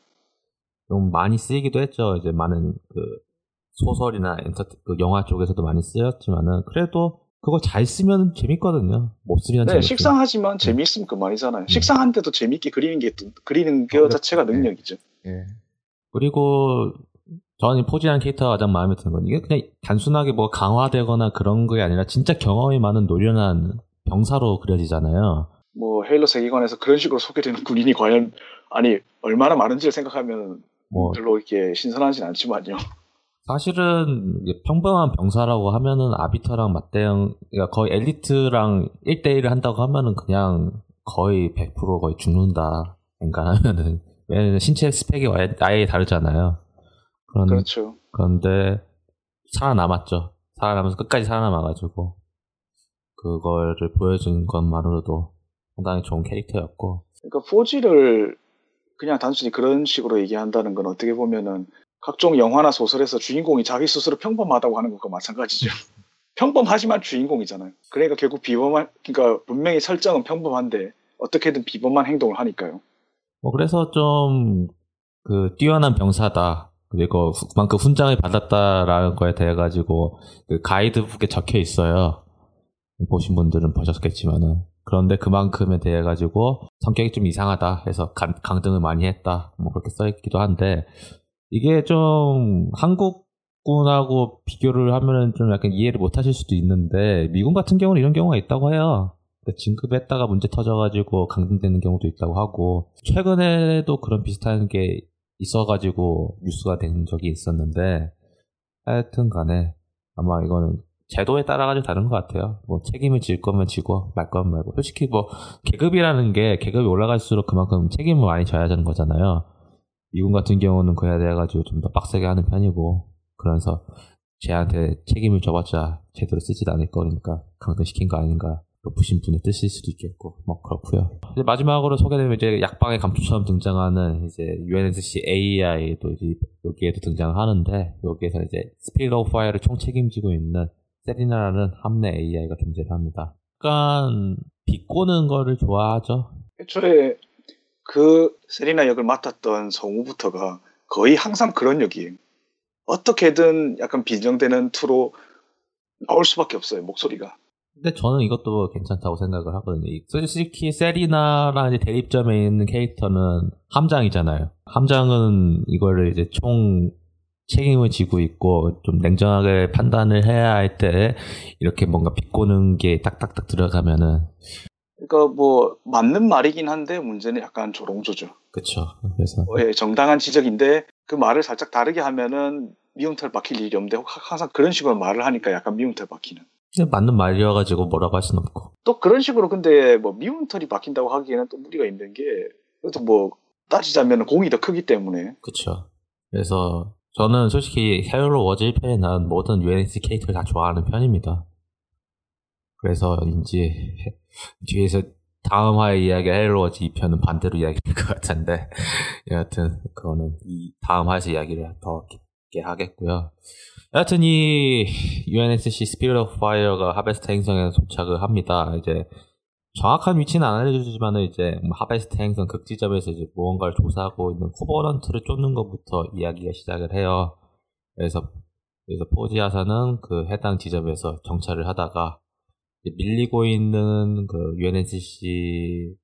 좀 많이 쓰이기도 했죠. 이제 많은 그 소설이나 엔터 그 영화 쪽에서도 많이 쓰였지만은 그래도 그거 잘 쓰면 재밌거든요. 못 쓰면 네, 재밌어요. 식상하지만 재미있으면 그만이잖아요. 네. 식상한데도 재밌게 그리는 게 또- 그리는 게 어렵죠. 자체가 네. 능력이죠. 예. 그리고 저는 이 포지라는 캐릭터가 가장 마음에 드는 건 이게 그냥 단순하게 뭐 강화되거나 그런 게 아니라 진짜 경험이 많은 노련한 병사로 그려지잖아요. 뭐 헤일로 세계관에서 그런 식으로 소개되는 군인이 과연 아니 얼마나 많은지를 생각하면 뭐 별로 이렇게 신선하진 않지만요. 사실은 평범한 병사라고 하면은 아비터랑 맞대응, 그러니까 거의 엘리트랑 1대1을 한다고 하면은 그냥 거의 100% 거의 죽는다. 그러니까 하면은, 왜냐면 신체 스펙이 아예, 아예 다르잖아요. 그런, 그렇죠. 그런데 살아남았죠. 살아남아서 끝까지 살아남아가지고 그거를 보여준 것만으로도 상당히 좋은 캐릭터였고 그러니까 4G를 그냥 단순히 그런 식으로 얘기한다는 건 어떻게 보면은 각종 영화나 소설에서 주인공이 자기 스스로 평범하다고 하는 것과 마찬가지죠. 평범하지만 주인공이잖아요. 그러니까 결국 비범한, 그러니까 분명히 설정은 평범한데 어떻게든 비범한 행동을 하니까요. 뭐 그래서 좀 그 뛰어난 병사다 그리고 후- 그만큼 훈장을 받았다라는 거에 대해 가지고 그 가이드북에 적혀 있어요. 보신 분들은 보셨겠지만은 그런데 그만큼에 대해 가지고 성격이 좀 이상하다 해서 강, 강등을 많이 했다 뭐 그렇게 써 있기도 한데 이게 좀 한국군하고 비교를 하면은 좀 약간 이해를 못 하실 수도 있는데 미군 같은 경우는 이런 경우가 있다고 해요. 진급했다가 문제 터져가지고 강등되는 경우도 있다고 하고 최근에도 그런 비슷한 게 있어가지고 뉴스가 된 적이 있었는데 하여튼 간에 아마 이거는 제도에 따라 가지고 다른 것 같아요. 뭐 책임을 질 거면 지고 말 거면 말고 솔직히 뭐 계급이라는 게 계급이 올라갈수록 그만큼 책임을 많이 져야 하는 거잖아요. 미군 같은 경우는 그에 대해 가지고 좀 더 빡세게 하는 편이고 그래서 쟤한테 책임을 져봤자 제대로 쓰지도 않을 거니까 강등시킨 거 아닌가 높으신 분의 뜻일 수도 있겠고 뭐 그렇고요. 이제 마지막으로 소개되면 이제 약방의 감초처럼 등장하는 이제 UNSC AI도 이제 여기에도 등장하는데 여기에서 이제 스피릿 오브 파이어를 총 책임지고 있는 세리나라는 함내 AI가 존재를 합니다. 약간 비꼬는 거를 좋아하죠. 애초에 그 세리나 역을 맡았던 성우부터가 거의 항상 그런 역이에요. 어떻게든 약간 빈정되는 투로 나올 수밖에 없어요, 목소리가. 근데 저는 이것도 괜찮다고 생각을 하거든요. 이 솔직히 세리나라는 대립점에 있는 캐릭터는 함장이잖아요. 함장은 이거를 이제 총 책임을 지고 있고 좀 냉정하게 판단을 해야 할 때 이렇게 뭔가 비꼬는 게 딱딱딱 들어가면은 그러니까 뭐 맞는 말이긴 한데 문제는 약간 조롱조죠. 그쵸. 그래서 예, 정당한 지적인데 그 말을 살짝 다르게 하면은 미움털 박힐 일이 없는데 항상 그런 식으로 말을 하니까 약간 미움털 박히는. 맞는 말이어가지고 뭐라고 할 수는 없고. 또 그런 식으로 근데 뭐 미움털이 박힌다고 하기에는 또 무리가 있는 게 그래도 뭐 따지자면 공이 더 크기 때문에 그쵸. 그래서 저는 솔직히 헤일로 워즈 1편에 나온 모든 UNSC 캐릭터를 다 좋아하는 편입니다. 그래서인지 뒤에서 다음 화의 이야기 헤일로 워즈 2편은 반대로 이야기할 것 같은데 여하튼 그거는 이 다음 화에서 이야기를 더 깊게 하겠고요. 여하튼 이 UNSC 스피릿 오브 파이어가 하베스트 행성에 도착을 합니다. 이제 정확한 위치는 안 알려주지만 이제 뭐 하베스트 행성 극지점에서 이제 무언가를 조사하고 있는 코버넌트를 쫓는 것부터 이야기가 시작을 해요. 그래서 그래서 포지아사는 그 해당 지점에서 정찰을 하다가 밀리고 있는 그 UNSC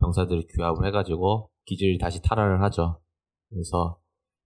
병사들을 규합을 해가지고 기지를 다시 탈환을 하죠. 그래서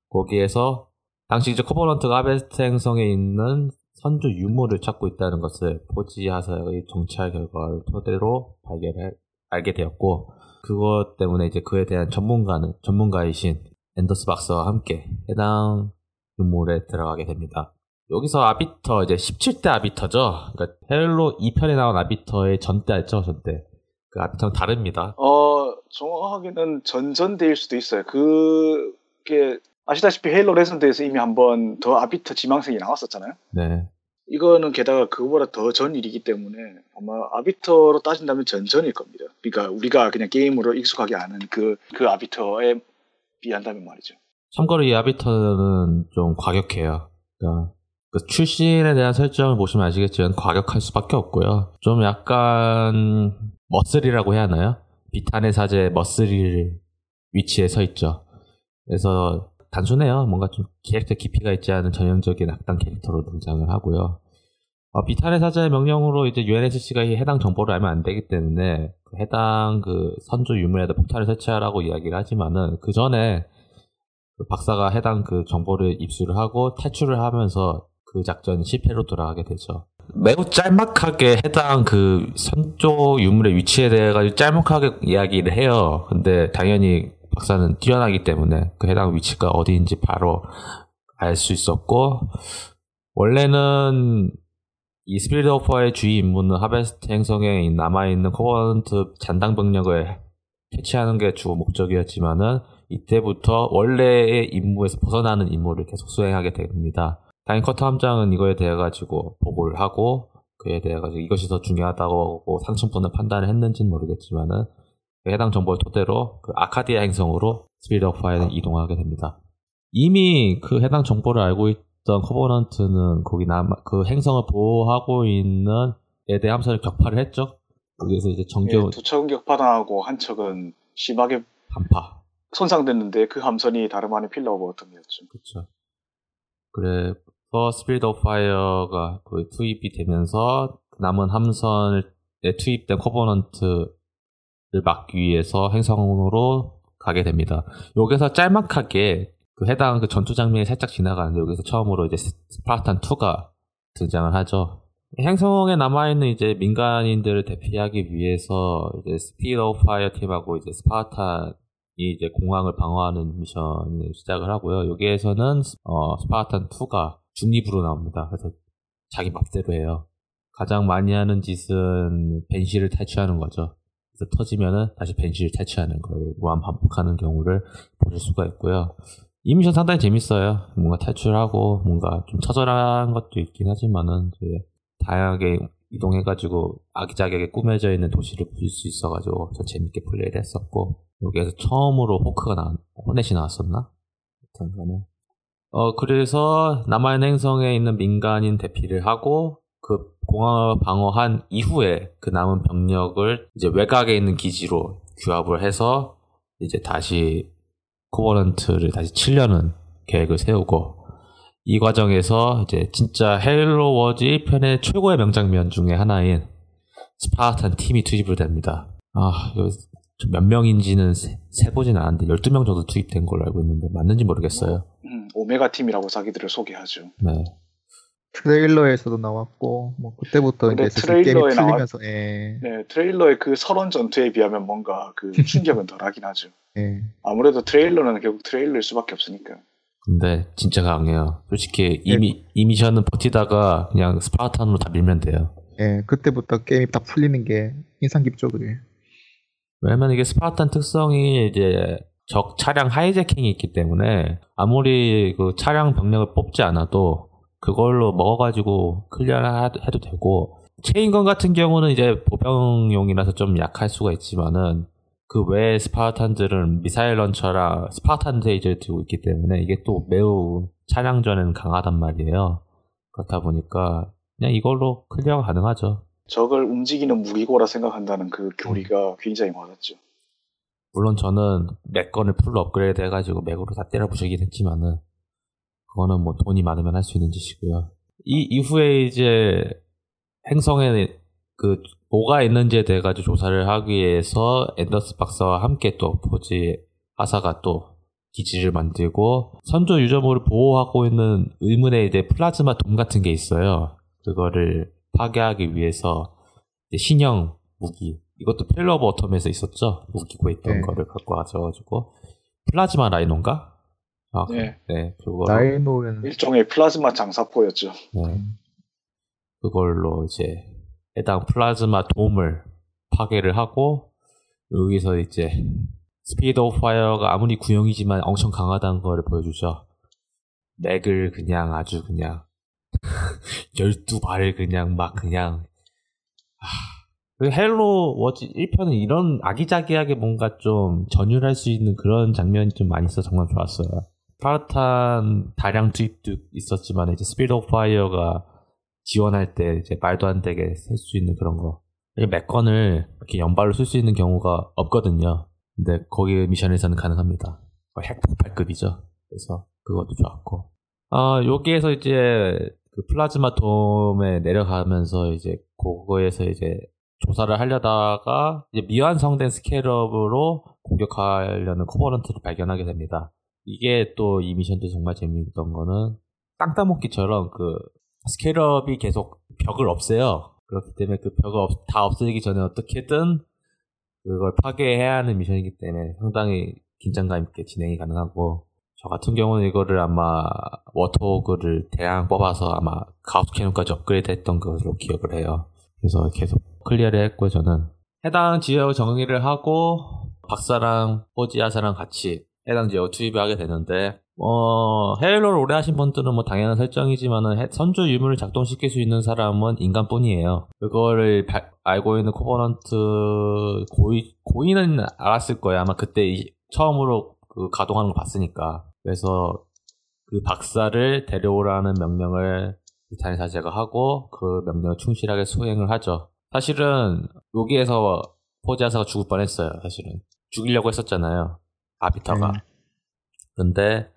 거기에서 당시 이제 코버넌트가 하베스트 행성에 있는 선주 유물을 찾고 있다는 것을 포지 하사의 정찰 결과를 토대로 발견을 알게 되었고 그것 때문에 이제 그에 대한 전문가는 전문가이신 앤더스 박사와 함께 해당 유물에 들어가게 됩니다. 여기서 아비터 이제 17대 아비터죠. 그러니까 헤일로 2편에 나온 아비터의 전대였죠, 전대. 그 아비터는 다릅니다. 어 정확하게는 전전대일 수도 있어요. 그게 아시다시피 헤일로 레전드에서 이미 한번 더 아비터 지망생이 나왔었잖아요. 네. 이거는 게다가 그거보다 더 전 일이기 때문에 아마 아비터로 따진다면 전전일 겁니다. 그러니까 우리가 그냥 게임으로 익숙하게 아는 그, 그 아비터에 비한다면 말이죠. 참고로 이 아비터는 좀 과격해요. 그러니까 그 출신에 대한 설정을 보시면 아시겠지만 과격할 수밖에 없고요. 좀 약간 muscle이라고 해야 하나요? 비탄의 사제 머슬이 위치에 서 있죠. 그래서 단순해요. 뭔가 좀 캐릭터 깊이가 있지 않은 전형적인 악당 캐릭터로 등장을 하고요. 어, 비탄의 사자의 명령으로 이제 UNSC가 이 해당 정보를 알면 안 되기 때문에 그 해당 그 선조 유물에다 폭탄을 설치하라고 이야기를 하지만은 그 전에 그 박사가 해당 그 정보를 입수를 하고 탈출을 하면서 그 작전 실패로 돌아가게 되죠. 매우 짤막하게 해당 그 선조 유물의 위치에 대해 가지고 짤막하게 이야기를 해요. 근데 당연히 박사는 뛰어나기 때문에 그 해당 위치가 어디인지 바로 알 수 있었고 원래는 이 스피릿 오브 파이어의 주 임무는 하베스트 행성에 남아있는 코버넌트 잔당 병력을 캐치하는 게 주 목적이었지만은 이때부터 원래의 임무에서 벗어나는 임무를 계속 수행하게 됩니다. 당연히 커터 함장은 이거에 대해 가지고 보고를 하고 그에 대해 가지고 이것이 더 중요하다고 상층부는 판단을 했는지는 모르겠지만은 그 해당 정보를 토대로 그 아카디아 행성으로 스피릿 오브 파이어는 이동하게 됩니다. 이미 그 해당 정보를 알고 있던 커버넌트는 거기 남, 그 행성을 보호하고 있는 세 대 함선을 격파를 했죠. 여기서 이제 정교 예, 두 척은 격파당하고 한 척은 심하게 반파. 손상됐는데 그 함선이 다름 아닌 필러 오브 어텀이었죠. 그쵸. 그래서 스피릿 오브 파이어가 그 투입이 되면서 남은 함선에 투입된 커버넌트를 막기 위해서 행성으로 가게 됩니다. 여기서 짤막하게 그 해당 그 전투 장면이 살짝 지나가는데 여기서 처음으로 이제 스파르탄 2가 등장을 하죠. 행성에 남아있는 이제 민간인들을 대피하기 위해서 이제 스피릿 오브 파이어 팀하고 이제 스파르탄이 이제 공항을 방어하는 미션을 시작을 하고요. 여기에서는 어, 스파르탄 2가 중립으로 나옵니다. 그래서 자기 맘대로 해요. 가장 많이 하는 짓은 벤시를 탈취하는 거죠. 터지면은 다시 벤시를 탈취하는 걸 무한 반복하는 경우를 보실 수가 있고요. 이 미션 상당히 재밌어요. 뭔가 탈출하고 뭔가 좀 처절한 것도 있긴 하지만은 이제 다양하게 이동해가지고 아기자기하게 꾸며져 있는 도시를 볼수 있어가지고 저 재밌게 플레이를 했었고 여기에서 처음으로 호크가 나 호넷이 나왔었나? 하여튼 간에 어 그래서 남아있는 행성에 있는 민간인 대피를 하고 그 공항을 방어한 이후에 그 남은 병력을 이제 외곽에 있는 기지로 규합을 해서 이제 다시 코버넌트를 다시 치려는 계획을 세우고 이 과정에서 이제 진짜 헤일로 워즈 1편의 최고의 명장면 중에 하나인 스파르탄 팀이 투입을 됩니다. 아, 몇 명인지는 세, 세보진 않았는데 12명 정도 투입된 걸로 알고 있는데 맞는지 모르겠어요. 음, 오메가 팀이라고 자기들을 소개하죠. 네. 트레일러에서도 나왔고 뭐 그때부터 이제 트레일러에 나와- 풀리면서 예, 네, 트레일러의 그 설원 전투에 비하면 뭔가 그 충격은 덜하긴 하죠. 예. 아무래도 트레일러는 결국 트레일러일 수밖에 없으니까. 근데 진짜 강해요. 솔직히 이, 미, 이 미션은 버티다가 그냥 스파르탄으로 다 밀면 돼요. 예, 그때부터 게임이 딱 풀리는 게 인상 깊죠, 그게. 왜냐면 이게 스파르탄 특성이 이제 적 차량 hijacking이 있기 때문에 아무리 그 차량 병력을 뽑지 않아도 그걸로 먹어가지고 클리어를 하- 해도 되고 chain gun 같은 경우는 이제 보병용이라서 좀 약할 수가 있지만은 그 외에 스파르탄들은 미사일 launcher랑 스파르탄 레이저를 들고 있기 때문에 이게 또 매우 차량전에는 강하단 말이에요. 그렇다 보니까 그냥 이걸로 클리어가 가능하죠. 적을 움직이는 무기고라 생각한다는 그 교리가 굉장히 와닿죠. 물론 저는 MAC gun을 full로 업그레이드 해가지고 MAC으로 다 때려 부수긴 했지만은 그거는 뭐 돈이 많으면 할 수 있는 짓이고요. 이 이후에 이제 행성에 그 뭐가 있는지에 대해 가지고 조사를 하기 위해서 앤더스 박사와 함께 또 포지 하사가 또 기지를 만들고 선조 유적물을 보호하고 있는 의문의 이제 플라즈마 돔 같은 게 있어요. 그거를 파괴하기 위해서 신형 무기 이것도 Pillar of Autumn에서 있었죠. 무기고 있던 네. 거를 갖고 와셔가지고 플라즈마 Rhino인가? 아, 네. 네, 그거 나이노는 일종의 플라즈마 장사포였죠. 네. 그걸로 이제 해당 플라즈마 돔을 파괴를 하고 여기서 이제 Spirit of Fire가 아무리 구형이지만 엄청 강하다는 걸 보여주죠. MAC을 그냥 아주 그냥 12발을 그냥 막 그냥 아, 그 Halo Wars 1편은 이런 아기자기하게 뭔가 좀 전율할 수 있는 그런 장면이 좀 많이 있어 서 정말 좋았어요. Spartan 다량 투입도 있었지만 이제 Spirit of Fire가 지원할 때 이제 말도 안 되게 쓸 수 있는 그런 거. 맥건을 이렇게 연발로 쓸 수 있는 경우가 없거든요. 근데 거기 미션에서는 가능합니다. 핵폭발급이죠. 그래서 그것도 좋았고. 아, 여기에서 이제 그 플라즈마 돔에 내려가면서 이제 그거에서 이제 조사를 하려다가 이제 미완성된 스케일업으로 공격하려는 코버런트를 발견하게 됩니다. 이게 또 이 미션도 정말 재미있던 거는 땅 따먹기처럼 그 Scarab이 계속 벽을 없애요. 그렇기 때문에 그 벽을 없- 다 없애기 전에 어떻게든 그걸 파괴해야 하는 미션이기 때문에 상당히 긴장감 있게 진행이 가능하고 저 같은 경우는 이거를 아마 Warthog를 대량 뽑아서 아마 Gauss Cannon까지 업그레이드 했던 것으로 기억을 해요. 그래서 계속 클리어를 했고요, 저는. 해당 지역 정리를 하고 박사랑 포지 하사랑 같이 해당 지역을 투입을 하게 되는데 어, 헤일로를 오래 하신 분들은 뭐 당연한 설정이지만은 해- 선조 유물을 작동시킬 수 있는 사람은 인간뿐이에요. 그거를 바- 알고 있는 Covenant 고위, 고위는 알았을 거예요. 아마 그때 이- 처음으로 그 가동하는 거 봤으니까. 그래서 그 박사를 데려오라는 명령을 이탄이 사제가 하고 그 명령을 충실하게 수행을 하죠. 사실은 여기에서 포지아사가 죽을 뻔했어요. 사실은 죽이려고 했었잖아요. 아비터가. 네. 근데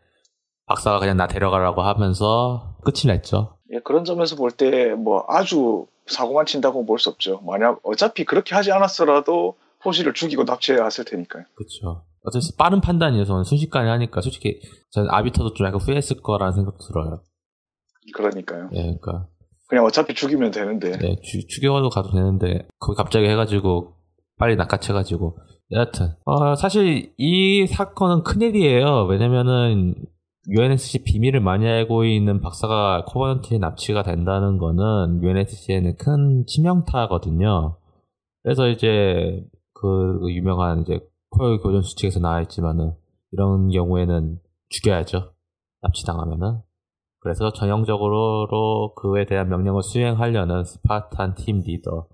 박사가 그냥 나 데려가라고 하면서 끝이 났죠. 예, 그런 점에서 볼 때 뭐 아주 사고만 친다고 볼 수 없죠. 만약 어차피 그렇게 하지 않았더라도 호시를 죽이고 납치해야 했을 테니까요. 그렇죠. 어쨌든 빠른 판단이어서 순식간에 하니까 솔직히 저는 아비터도 좀 약간 후회했을 거라는 생각도 들어요. 그러니까요. 예, 그러니까 그냥 어차피 죽이면 되는데. 네, 죽- 죽여도 가도 되는데 거기 갑자기 해가지고 빨리 낚아채가지고 여하튼 어, 사실 이 사건은 큰일이에요. 왜냐면은 UNSC 비밀을 많이 알고 있는 박사가 코버넌트에 납치가 된다는 거는 UNSC에는 큰 치명타거든요. 그래서 이제 그 유명한 이제 콜 교전 수칙에서 나와 있지만은 이런 경우에는 죽여야죠. 납치당하면은. 그래서 전형적으로 그에 대한 명령을 수행하려는 Spartan 팀 리더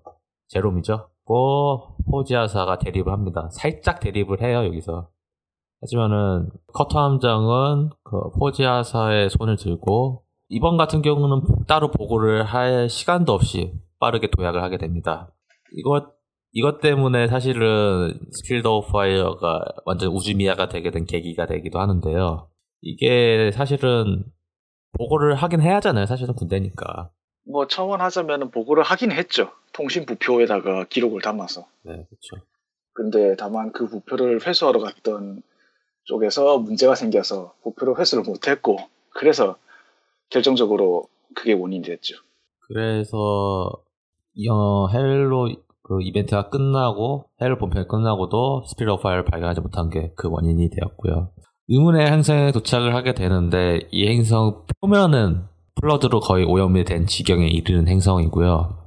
제롬이죠. 고 포지 하사가 대립을 합니다. 살짝 대립을 해요 여기서. 하지만은 커터 함장은 그 포지 하사의 손을 들고 이번 같은 경우는 따로 보고를 할 시간도 없이 빠르게 도약을 하게 됩니다. 이것 이것 때문에 사실은 Spirit of Fire가 완전 우주미아가 되게 된 계기가 되기도 하는데요. 이게 사실은 보고를 하긴 해야 하잖아요. 사실은 군대니까. 뭐 첨언하자면 보고를 하긴 했죠. 통신 부표에다가 기록을 담아서. 네, 그렇죠. 근데 다만 그 부표를 회수하러 갔던 쪽에서 문제가 생겨서 부표를 회수를 못했고 그래서 결정적으로 그게 원인이 됐죠. 그래서 이, 어, 헤일로 그 이벤트가 끝나고 헤일로 본편이 끝나고도 Spirit of Fire를 발견하지 못한 게 그 원인이 되었고요. 의문의 행성에 도착을 하게 되는데 이 행성 표면은 Flood로 거의 오염이 된 지경에 이르는 행성이고요.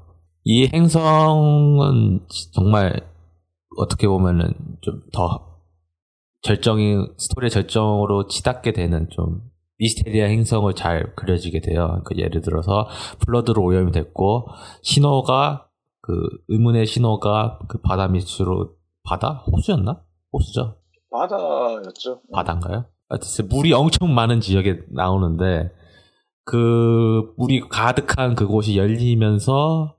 이 행성은 정말 어떻게 보면은 좀 더 절정이 스토리의 절정으로 치닫게 되는 좀 미스테리한 행성을 잘 그려지게 돼요. 그 예를 들어서 Flood로 오염이 됐고 신호가 그 의문의 신호가 그 바다 밑으로 바다 호수였나? 호수죠. 바다였죠. 바다인가요? 하여튼 물이 엄청 많은 지역에 나오는데 그 물이 가득한 그곳이 열리면서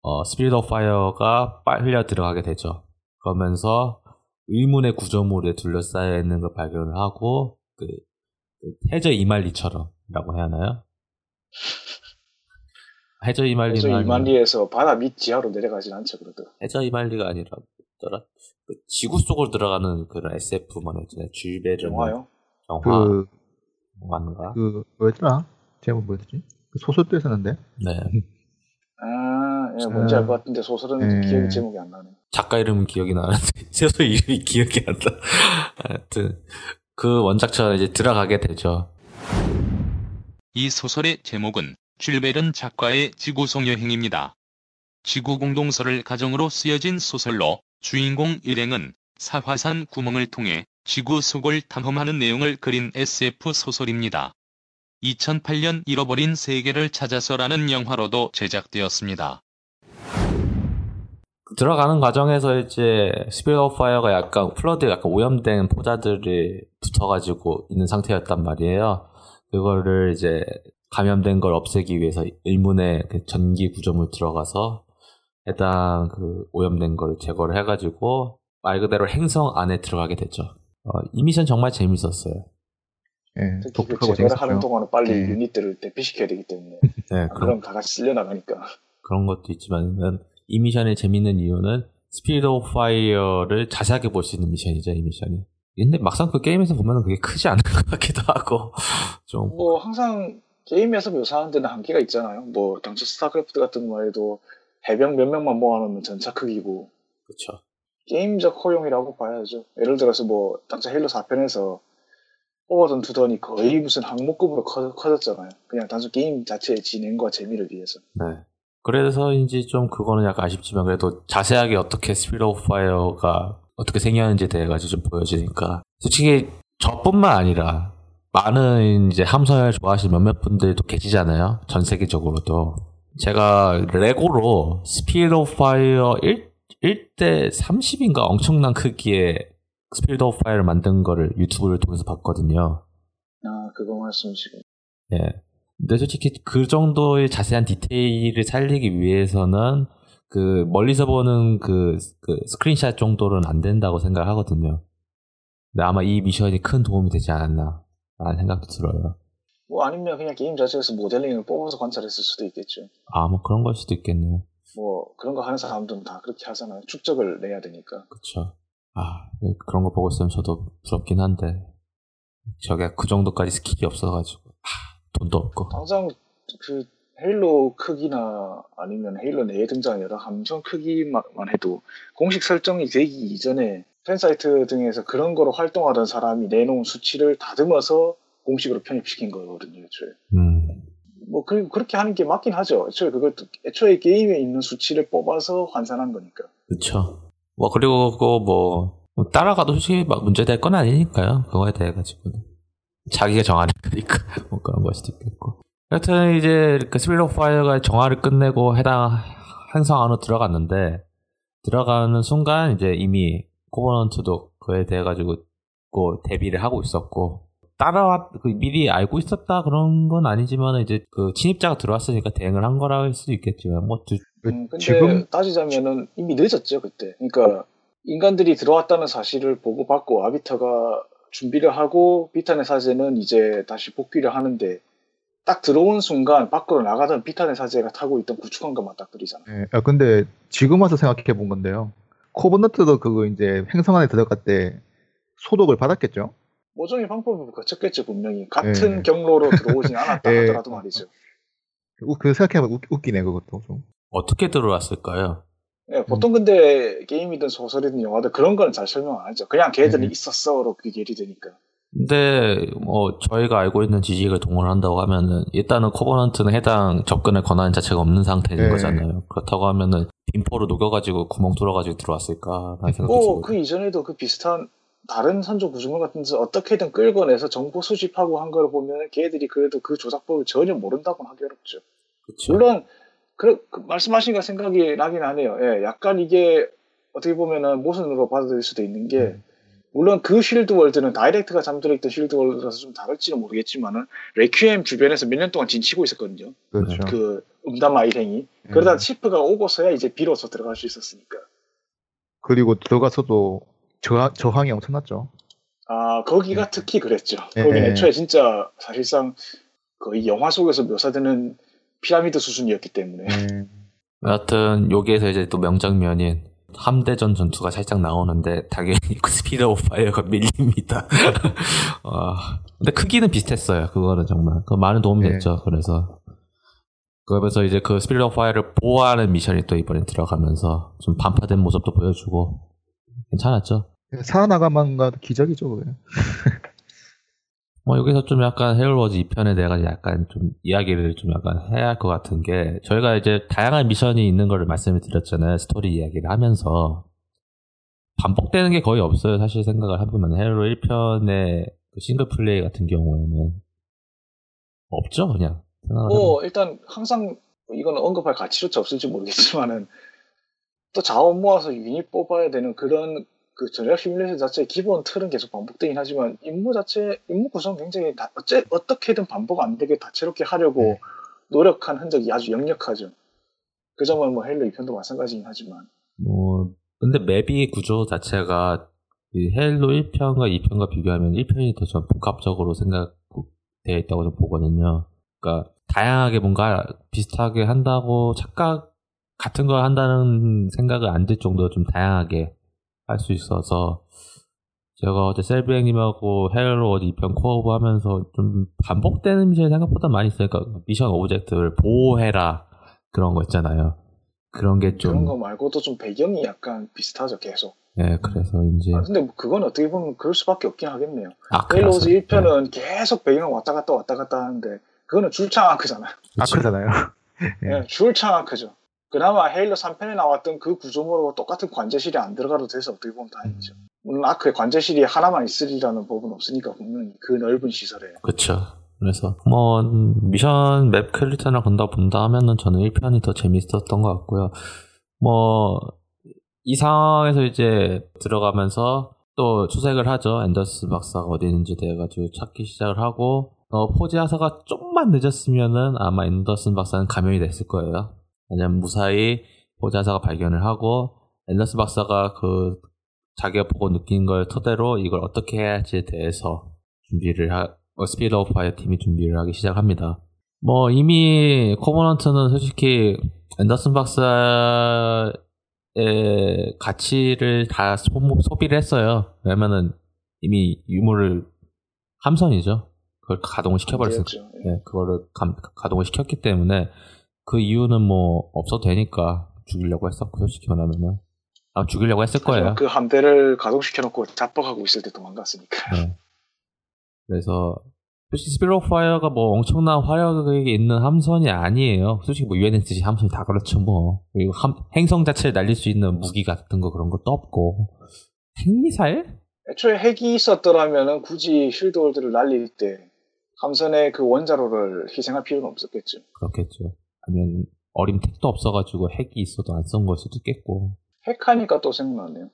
어, Spirit of Fire가 빨려 들어가게 되죠. 그러면서 의문의 구조물에 둘러싸여 있는 걸 발견을 하고 그, 그 해저 이말리처럼이라고 해야 하나요? 해저 그래서 아니면- 이만리에서 바다 밑 지하로 내려가진 않죠, 그래도. 해저 이말리가 아니라 뭐더라? 그 지구 속으로 들어가는 그런 SF 만 있잖아요. 줄베르 영화요. 영화 그, 영화인가? 그, 뭐였더라? 제목 뭐였지? 그 소설도 있었는데? 네. 아, 예, 뭔지 음. 알것 같은데 소설은 음. 기억이 제목이 안 나네. 작가 이름은 기억이 나는데 소설 이름이 기억이 안 나. 하여튼 그 원작처럼 이제 들어가게 되죠. 이 소설의 제목은 줄베른 작가의 지구송 여행입니다. 지구 공동설을 가정으로 쓰여진 소설로 주인공 일행은 사화산 구멍을 통해 지구 속을 탐험하는 내용을 그린 SF 소설입니다. 2008년 잃어버린 세계를 찾아서라는 영화로도 제작되었습니다. 들어가는 과정에서 이제 of Fire가 약간 Flood에 약간 오염된 포자들이 붙어가지고 있는 상태였단 말이에요. 그거를 이제 감염된 걸 없애기 위해서 의문의 그 전기 구조물 들어가서 해당 그 오염된 걸 제거를 해가지고 말 그대로 행성 안에 들어가게 되죠. 어, 이 미션 정말 재밌었어요. 예, 그 독특하고 제거를 하는 재밌었죠. 동안은 빨리 네. 유닛들을 대피시켜야 되기 때문에. 네, 그럼 다 같이 쓸려 나가니까. 그런 것도 있지만 이 미션의 재밌는 이유는 Spirit of Fire를 자세하게 볼 수 있는 미션이죠 이 미션이 근데 막상 그 게임에서 보면 그게 크지 않은 것 같기도 하고 좀 뭐 항상 게임에서 묘사하는 데는 한계가 있잖아요. 뭐 당초 스타크래프트 같은 거에도 해병 몇 명만 모아놓으면 전차 크기고 그쵸 게임적 허용이라고 봐야죠. 예를 들어서 뭐 당초 헤일로 4편에서 Forward Unto Dawn이 거의 무슨 항모급으로 커, 커졌잖아요. 그냥 단순 게임 자체의 진행과 재미를 위해서. 네 그래서인지 좀 그거는 약간 아쉽지만 그래도 자세하게 어떻게 Spirit of Fire가 어떻게 생겼는지에 대해 가지고 좀 보여주니까 솔직히 저뿐만 아니라 많은 이제 함선을 좋아하시는 몇몇 분들도 계시잖아요. 전 세계적으로도. 제가 레고로 Spirit of Fire 1, 1대 30인가 엄청난 크기의 Spirit of Fire를 만든 거를 유튜브를 통해서 봤거든요. 아 그거 말씀이시고 예. 근데 솔직히 그 정도의 자세한 디테일을 살리기 위해서는 그 멀리서 보는 그, 그 스크린샷 정도는 안 된다고 생각하거든요. 근데 아마 이 미션이 큰 도움이 되지 않았나 라는 생각도 들어요. 뭐 아니면 그냥 게임 자체에서 모델링을 뽑아서 관찰했을 수도 있겠죠. 아, 뭐 그런 걸 수도 있겠네요. 뭐 그런 거 하는 사람들은 다 그렇게 하잖아요. 축척을 내야 되니까. 그쵸. 아, 그런 거 보고 있으면 저도 부럽긴 한데, 저게 그 정도까지 스킬이 없어가지고, 아, 돈도 없고. 당장 그 헤일로 크기나 아니면 헤일로 내에 등장하는 여러 함선 크기만 해도 공식 설정이 되기 이전에 팬사이트 등에서 그런 거로 활동하던 사람이 내놓은 수치를 다듬어서 공식으로 편입시킨 거거든요, 애초에. 음, 뭐, 그, 그렇게 하는 게 맞긴 하죠. 애초에 그것도, 애초에 게임에 있는 수치를 뽑아서 환산한 거니까. 그쵸. 뭐, 그리고 뭐, 뭐 따라가도 솔직히 막 문제될 건 아니니까요. 그거에 대해 가지고는. 자기가 정하는 거니까. 뭐 그런 걸 수도 있겠고. 여튼 이제 그 Spirit of Fire가 정화를 끝내고 해당 행성 안으로 들어갔는데, 들어가는 순간 이제 이미 코버넌트도 그에 대해 가지고 그 대비를 하고 있었고, 따라왔, 그 미리 알고 있었다 그런 건 아니지만 이제 그 침입자가 들어왔으니까 대응을 한 거라 할 수도 있겠지만, 뭐, 두, 음, 근데 지금 따지자면은 이미 늦었죠, 그때. 그러니까 인간들이 들어왔다는 사실을 보고받고 아비터가 준비를 하고 비탄의 사제는 이제 다시 복귀를 하는데 딱 들어온 순간 밖으로 나가던 비탄의 사제가 타고 있던 구축함과 맞닥뜨리잖아. 예, 아, 근데 지금 와서 생각해 본 건데요. 코버너트도 그거 이제 행성 안에 들어갈 때 소독을 받았겠죠? 모종의 방법을 거쳤겠죠, 분명히. 같은 예. 경로로 들어오진 않았다 예. 하더라도 말이죠. 우- 그 생각해보면 웃- 웃기네 그것도 좀. 어떻게 들어왔을까요? 예, 보통 근데 게임이든 소설이든 영화든 그런 거는 잘 설명 안 하죠. 그냥 걔들은 음. 있었어로 그게 예리 되니까. 근데 뭐 저희가 알고 있는 지식을 동원한다고 하면은 일단은 코버넌트는 해당 접근의 권한 자체가 없는 상태인 네. 거잖아요. 그렇다고 하면은 빈포를 녹여가지고 구멍 뚫어가지고 들어왔을까라는 생각도 뭐 들고. 그 이전에도 그 비슷한 다른 선조 구조물 같은 데서 어떻게든 끌어내서 정보 수집하고 한걸 보면 걔들이 그래도 그 조작법을 전혀 모른다고는 하기 어렵죠. 그쵸. 물론 그, 그 말씀하신 거 생각이 나긴 하네요. 예, 약간 이게 어떻게 보면은 모순으로 받아들일 수도 있는 게 음. 물론 그 shield world는 다이댁트가 잠들어 있던 shield world라서 좀 다를지는 모르겠지만은 레퀴엠 주변에서 몇 년 동안 진치고 있었거든요. 그렇죠. 그 음다마 일행이 그러다 음. 치프가 오고서야 이제 비로소 들어갈 수 있었으니까. 그리고 들어가서도 저항, 저항이 엄청났죠. 아 거기가 네. 특히 그랬죠. 네. 거기 애초에 진짜 사실상 거의 영화 속에서 묘사되는 피라미드 수준이었기 때문에 예. 여하튼 여기에서 이제 또 명장면인 함대전 전투가 살짝 나오는데 당연히 그 Spirit of Fire가 밀립니다. 아, 근데 크기는 비슷했어요. 그거는 정말 그 많은 도움이 네. 됐죠. 그래서 그러면서 이제 그 Spirit of Fire를 보호하는 미션이 또 이번에 들어가면서 좀 반파된 모습도 보여주고 괜찮았죠. 살아나가만 가도 기적이죠 그게. 뭐 여기서 좀 약간 헤일로 워즈 2편에 대해 약간 좀 이야기를 좀 약간 해야 할 것 같은 게 저희가 이제 다양한 미션이 있는 거를 말씀을 드렸잖아요. 스토리 이야기를 하면서. 반복되는 게 거의 없어요 사실 생각을 해보면. 헤일로 1편의 그 single play 같은 경우에는 없죠 그냥. 뭐 일단 항상 이거는 언급할 가치조차 없을지 모르겠지만은 또 자원 모아서 유닛 뽑아야 되는 그런 그 전략 시뮬레이션 자체의 기본 틀은 계속 반복되긴 하지만 임무 자체 임무 구성 굉장히 다, 어째, 어떻게든 반복 안 되게 다채롭게 하려고 네. 노력한 흔적이 아주 역력하죠. 그 점은 뭐 헤일로 2편도 마찬가지긴 하지만 뭐 근데 맵이 구조 자체가 이 헤일로 1편과 2편과 비교하면 1편이 더 좀 복합적으로 생각되어 있다고 좀 보거든요. 그러니까 다양하게 뭔가 비슷하게 한다고 착각 같은 걸 한다는 생각을 안 들 정도로 좀 다양하게 할 수 있어서 제가 어제 셀비행님하고 헤일로 워즈 2편 co-op 하면서 좀 반복되는 미션이 생각보다 많이 있어요. 그러니까 미션 object를 보호해라 그런 거 있잖아요. 그런 게 좀 그런 거 말고도 좀 배경이 약간 비슷하죠 계속. 네, 그래서 이제 아, 근데 뭐 그건 어떻게 보면 그럴 수밖에 없긴 하겠네요. 아, 헤일로 워즈 그래서- 1편은 계속 배경 왔다 갔다 왔다 갔다 하는데 그거는 줄창 아크잖아요. 아크잖아요. 예. 네, 줄창 아크죠. 그나마 헤일로 3편에 나왔던 그 구조물하고 똑같은 관제실이 안 들어가도 돼서 어떻게 보면 다행이죠. 물론 아크에 관제실이 하나만 있으리라는 법은 없으니까 분명히 그 넓은 시설에 그쵸. 그래서 뭐 미션 맵 퀄리티나 건다 본다 하면은 저는 1편이 더 재밌었던 것 같고요. 뭐 이 상황에서 이제 들어가면서 또 수색을 하죠. 앤더스 박사가 어디 있는지 돼가지고 찾기 시작을 하고 어, 포지 하사가 좀만 늦었으면은 아마 앤더스 박사는 감염이 됐을 거예요. 왜냐면 무사히 포지 하사가 발견을 하고 앤더스 박사가 그 자기가 보고 느낀 걸 토대로 이걸 어떻게 해야지에 대해서 준비를 하, 어, Spirit of Fire 팀이 준비를 하기 시작합니다. 뭐 이미 코버넌트는 솔직히 앤더스 박사의 가치를 다 소, 소비를 했어요. 왜냐면은 이미 유물을 함선이죠. 그걸 가동을 시켜버렸으니까. 문제였죠. 예. 네, 그거를 감- 가동을 시켰기 때문에 그 이유는 뭐 없어도 되니까 죽이려고 했었고 솔직히 말하면은 아 죽이려고 했을 거예요. 그 함대를 가동시켜놓고 자뻑하고 있을 때 도망갔으니까. 네. 그래서 솔직히 Spirit of Fire가 뭐 엄청난 화력이 있는 함선이 아니에요. 솔직히 뭐 UNSC 함선이 다 그렇죠 뭐. 그리고 함- 행성 자체를 날릴 수 있는 무기 같은 거 그런 것도 없고 핵미사일? 애초에 핵이 있었더라면은 굳이 shield world를 날릴 때 함선의 그 원자로를 희생할 필요는 없었겠죠. 그렇겠죠. 아니면 어림 택도 없어가지고 핵이 있어도 안쏜걸 수도 있겠고. 핵하니까 또 생각나네요.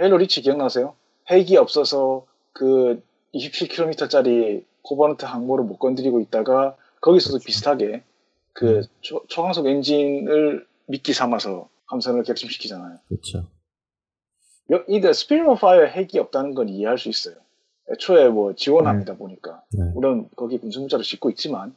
헤일로 리치 기억나세요? 핵이 없어서 그 27km짜리 코버넌트 항모를 못 건드리고 있다가 거기서도 비슷하게 그 초, 초강속 엔진을 미끼 삼아서 함선을 격침시키잖아요. 그렇죠. Spirit of Fire 핵이 없다는 건 이해할 수 있어요. 애초에 뭐 지원합니다 보니까 네. 물론 거기 군수무자를 짓고 있지만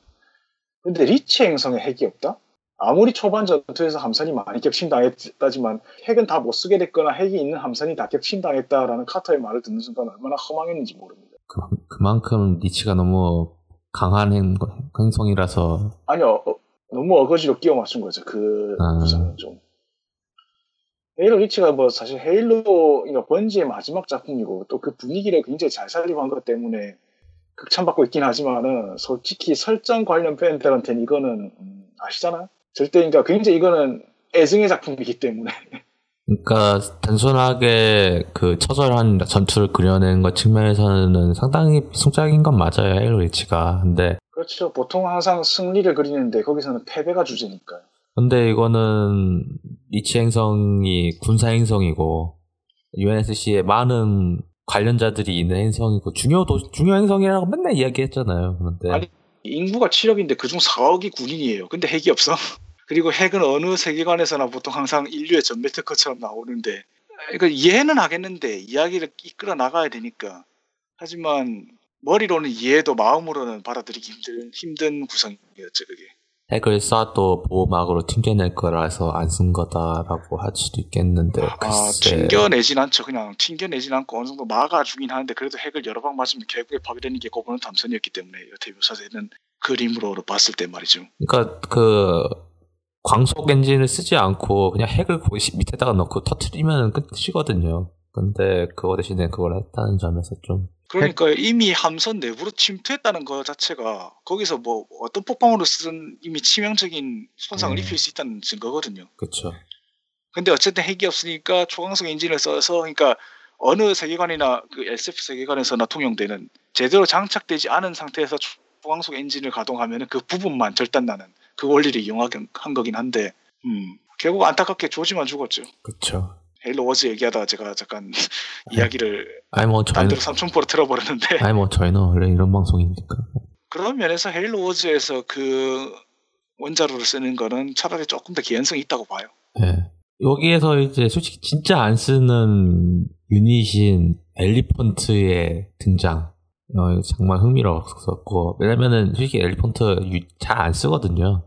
근데 리치 행성에 핵이 없다? 아무리 초반 전투에서 함선이 많이 격침당했다지만 핵은 다 못 쓰게 됐거나 핵이 있는 함선이 다 격침당했다라는 카터의 말을 듣는 순간 얼마나 허망했는지 모릅니다. 그만, 그만큼 리치가 너무 강한 행, 행성이라서 아니요, 어, 너무 어거지로 끼워 맞춘 거죠. 그 아. 구상은 좀. 헤일로 리치가 뭐 사실 헤일로 그러니까 번지의 마지막 작품이고 또 그 분위기를 굉장히 잘 살리고 한 것 때문에 극찬받고 있긴 하지만은 솔직히 설정 관련 팬들한테는 이거는 음, 아시잖아요. 절대 그러니까 굉장히 이거는 애증의 작품이기 때문에 그러니까 단순하게 그 처절한 전투를 그려낸 것 측면에서는 상당히 성장인 건 맞아요 헤일로 리치가 근데 그렇죠. 보통 항상 승리를 그리는데 거기서는 패배가 주제니까요. 근데 이거는 리치 행성이 군사 행성이고 UNSC에 많은 관련자들이 있는 행성이고 중요 도 중요 행성이라고 맨날 이야기했잖아요. 그런데 아니, 인구가 7억인데 그중 4억이 군인이에요. 근데 핵이 없어. 그리고 핵은 어느 세계관에서나 보통 항상 인류의 전멸 특허처럼 나오는데 그러니까 이해는 하겠는데 이야기를 이끌어 나가야 되니까 하지만 머리로는 이해도 마음으로는 받아들이기 힘든 힘든 구성이었죠 그게. 핵을 쏴도 보호막으로 튕겨낼 거라서 안 쓴 거다라고 할 수도 있겠는데 아 글쎄 튕겨내진 않죠. 그냥 튕겨내진 않고 어느 정도 막아주긴 하는데 그래도 핵을 여러 방 맞으면 결국에 파괴되는 게 고번은 담선이었기 때문에 여태 묘사되는 그림으로 봤을 때 말이죠. 그러니까 그 광속 엔진을 쓰지 않고 그냥 핵을 거기 밑에다가 넣고 터트리면 끝이거든요. 근데 그거 대신에 그걸 했다는 점에서 좀 그러니까 이미 함선 내부로 침투했다는 것 자체가 거기서 뭐 어떤 폭방으로 쓰든 이미 치명적인 손상을 음. 입힐 수 있다는 증거거든요. 그쵸. 근데 어쨌든 핵이 없으니까 초강성 엔진을 써서 그러니까 어느 세계관이나 그 SF 세계관에서나 통용되는 제대로 장착되지 않은 상태에서 초강속 엔진을 가동하면 그 부분만 절단나는 그 원리를 이용한 거긴 한데 음, 결국 안타깝게 조지만 죽었죠. 그쵸. 헤일로 워즈 얘기하다가 제가 잠깐 이야기를 아니 뭐딴 저희는 데로 삼천포로 틀어버렸는데 아니 뭐 저희는 원래 이런 방송이니까 그런 면에서 헤일로 워즈에서 그 원자로를 쓰는 거는 차라리 조금 더 개연성이 있다고 봐요. 예. 여기에서 이제 솔직히 진짜 안 쓰는 유닛인 엘리펀트의 등장 어, 정말 흥미로웠었고 왜냐면은 솔직히 엘리펀트 잘 안 쓰거든요.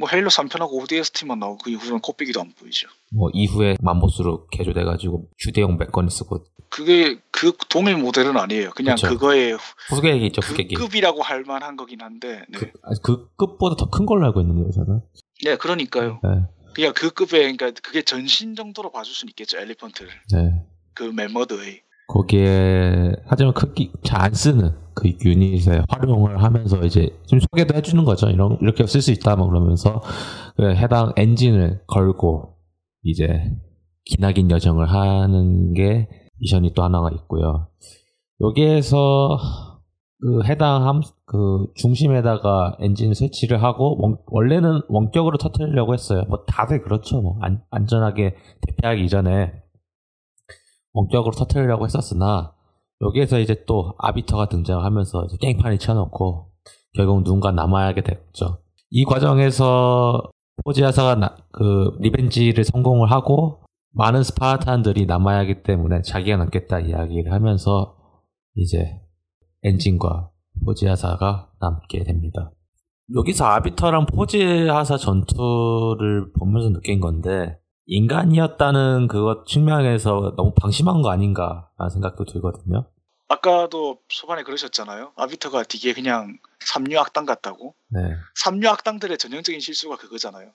뭐 헤일로 3편하고 ODST만 나오고 그 이후로는 코빼기도 안 보이죠. 뭐 이후에 만보스로 개조돼가지고 휴대용 맥건을 쓰고 그게 그 동일 모델은 아니에요. 그냥 그쵸. 그거의 후계기 있죠 그 후계기. 급이라고 할 만한 거긴 한데, 네, 그, 아니, 그 급보다 더 큰 걸로 알고 있는데요 저는. 네 그러니까요. 네. 그냥 그 급에 그러니까 그게 전신 정도로 봐줄 수는 있겠죠. 엘리펀트를 네. 그 멤버드의 거기에 하지만 크기 잘 안 쓰는 그 유닛에 활용을 하면서 이제 좀 소개도 해주는 거죠. 이런 이렇게 쓸 수 있다 뭐 그러면서 그 해당 엔진을 걸고 이제 기나긴 여정을 하는 게 미션이 또 하나가 있고요. 여기에서 그 해당 함, 그 중심에다가 엔진 설치를 하고 원, 원래는 원격으로 터뜨리려고 했어요. 뭐 다들 그렇죠. 뭐 안, 안전하게 대피하기 이전에 원격으로 터뜨리려고 했었으나 여기에서 이제 또 아비터가 등장하면서 깽판이 쳐놓고 결국 누군가 남아야게 됐죠. 이 과정에서 포지 아사가 나- 그 리벤지를 성공을 하고 많은 스파르탄들이 남아야 하기 때문에 자기가 남겠다 이야기를 하면서 이제 엔진과 포지아사가 남게 됩니다. 여기서 아비터랑 포지아사 전투를 보면서 느낀 건데 인간이었다는 그것 측면에서 너무 방심한 거 아닌가라는 생각도 들거든요. 아까도 초반에 그러셨잖아요. 아비터가 되게 그냥 삼류 악당 같다고. 네, 삼류 악당들의 전형적인 실수가 그거잖아요.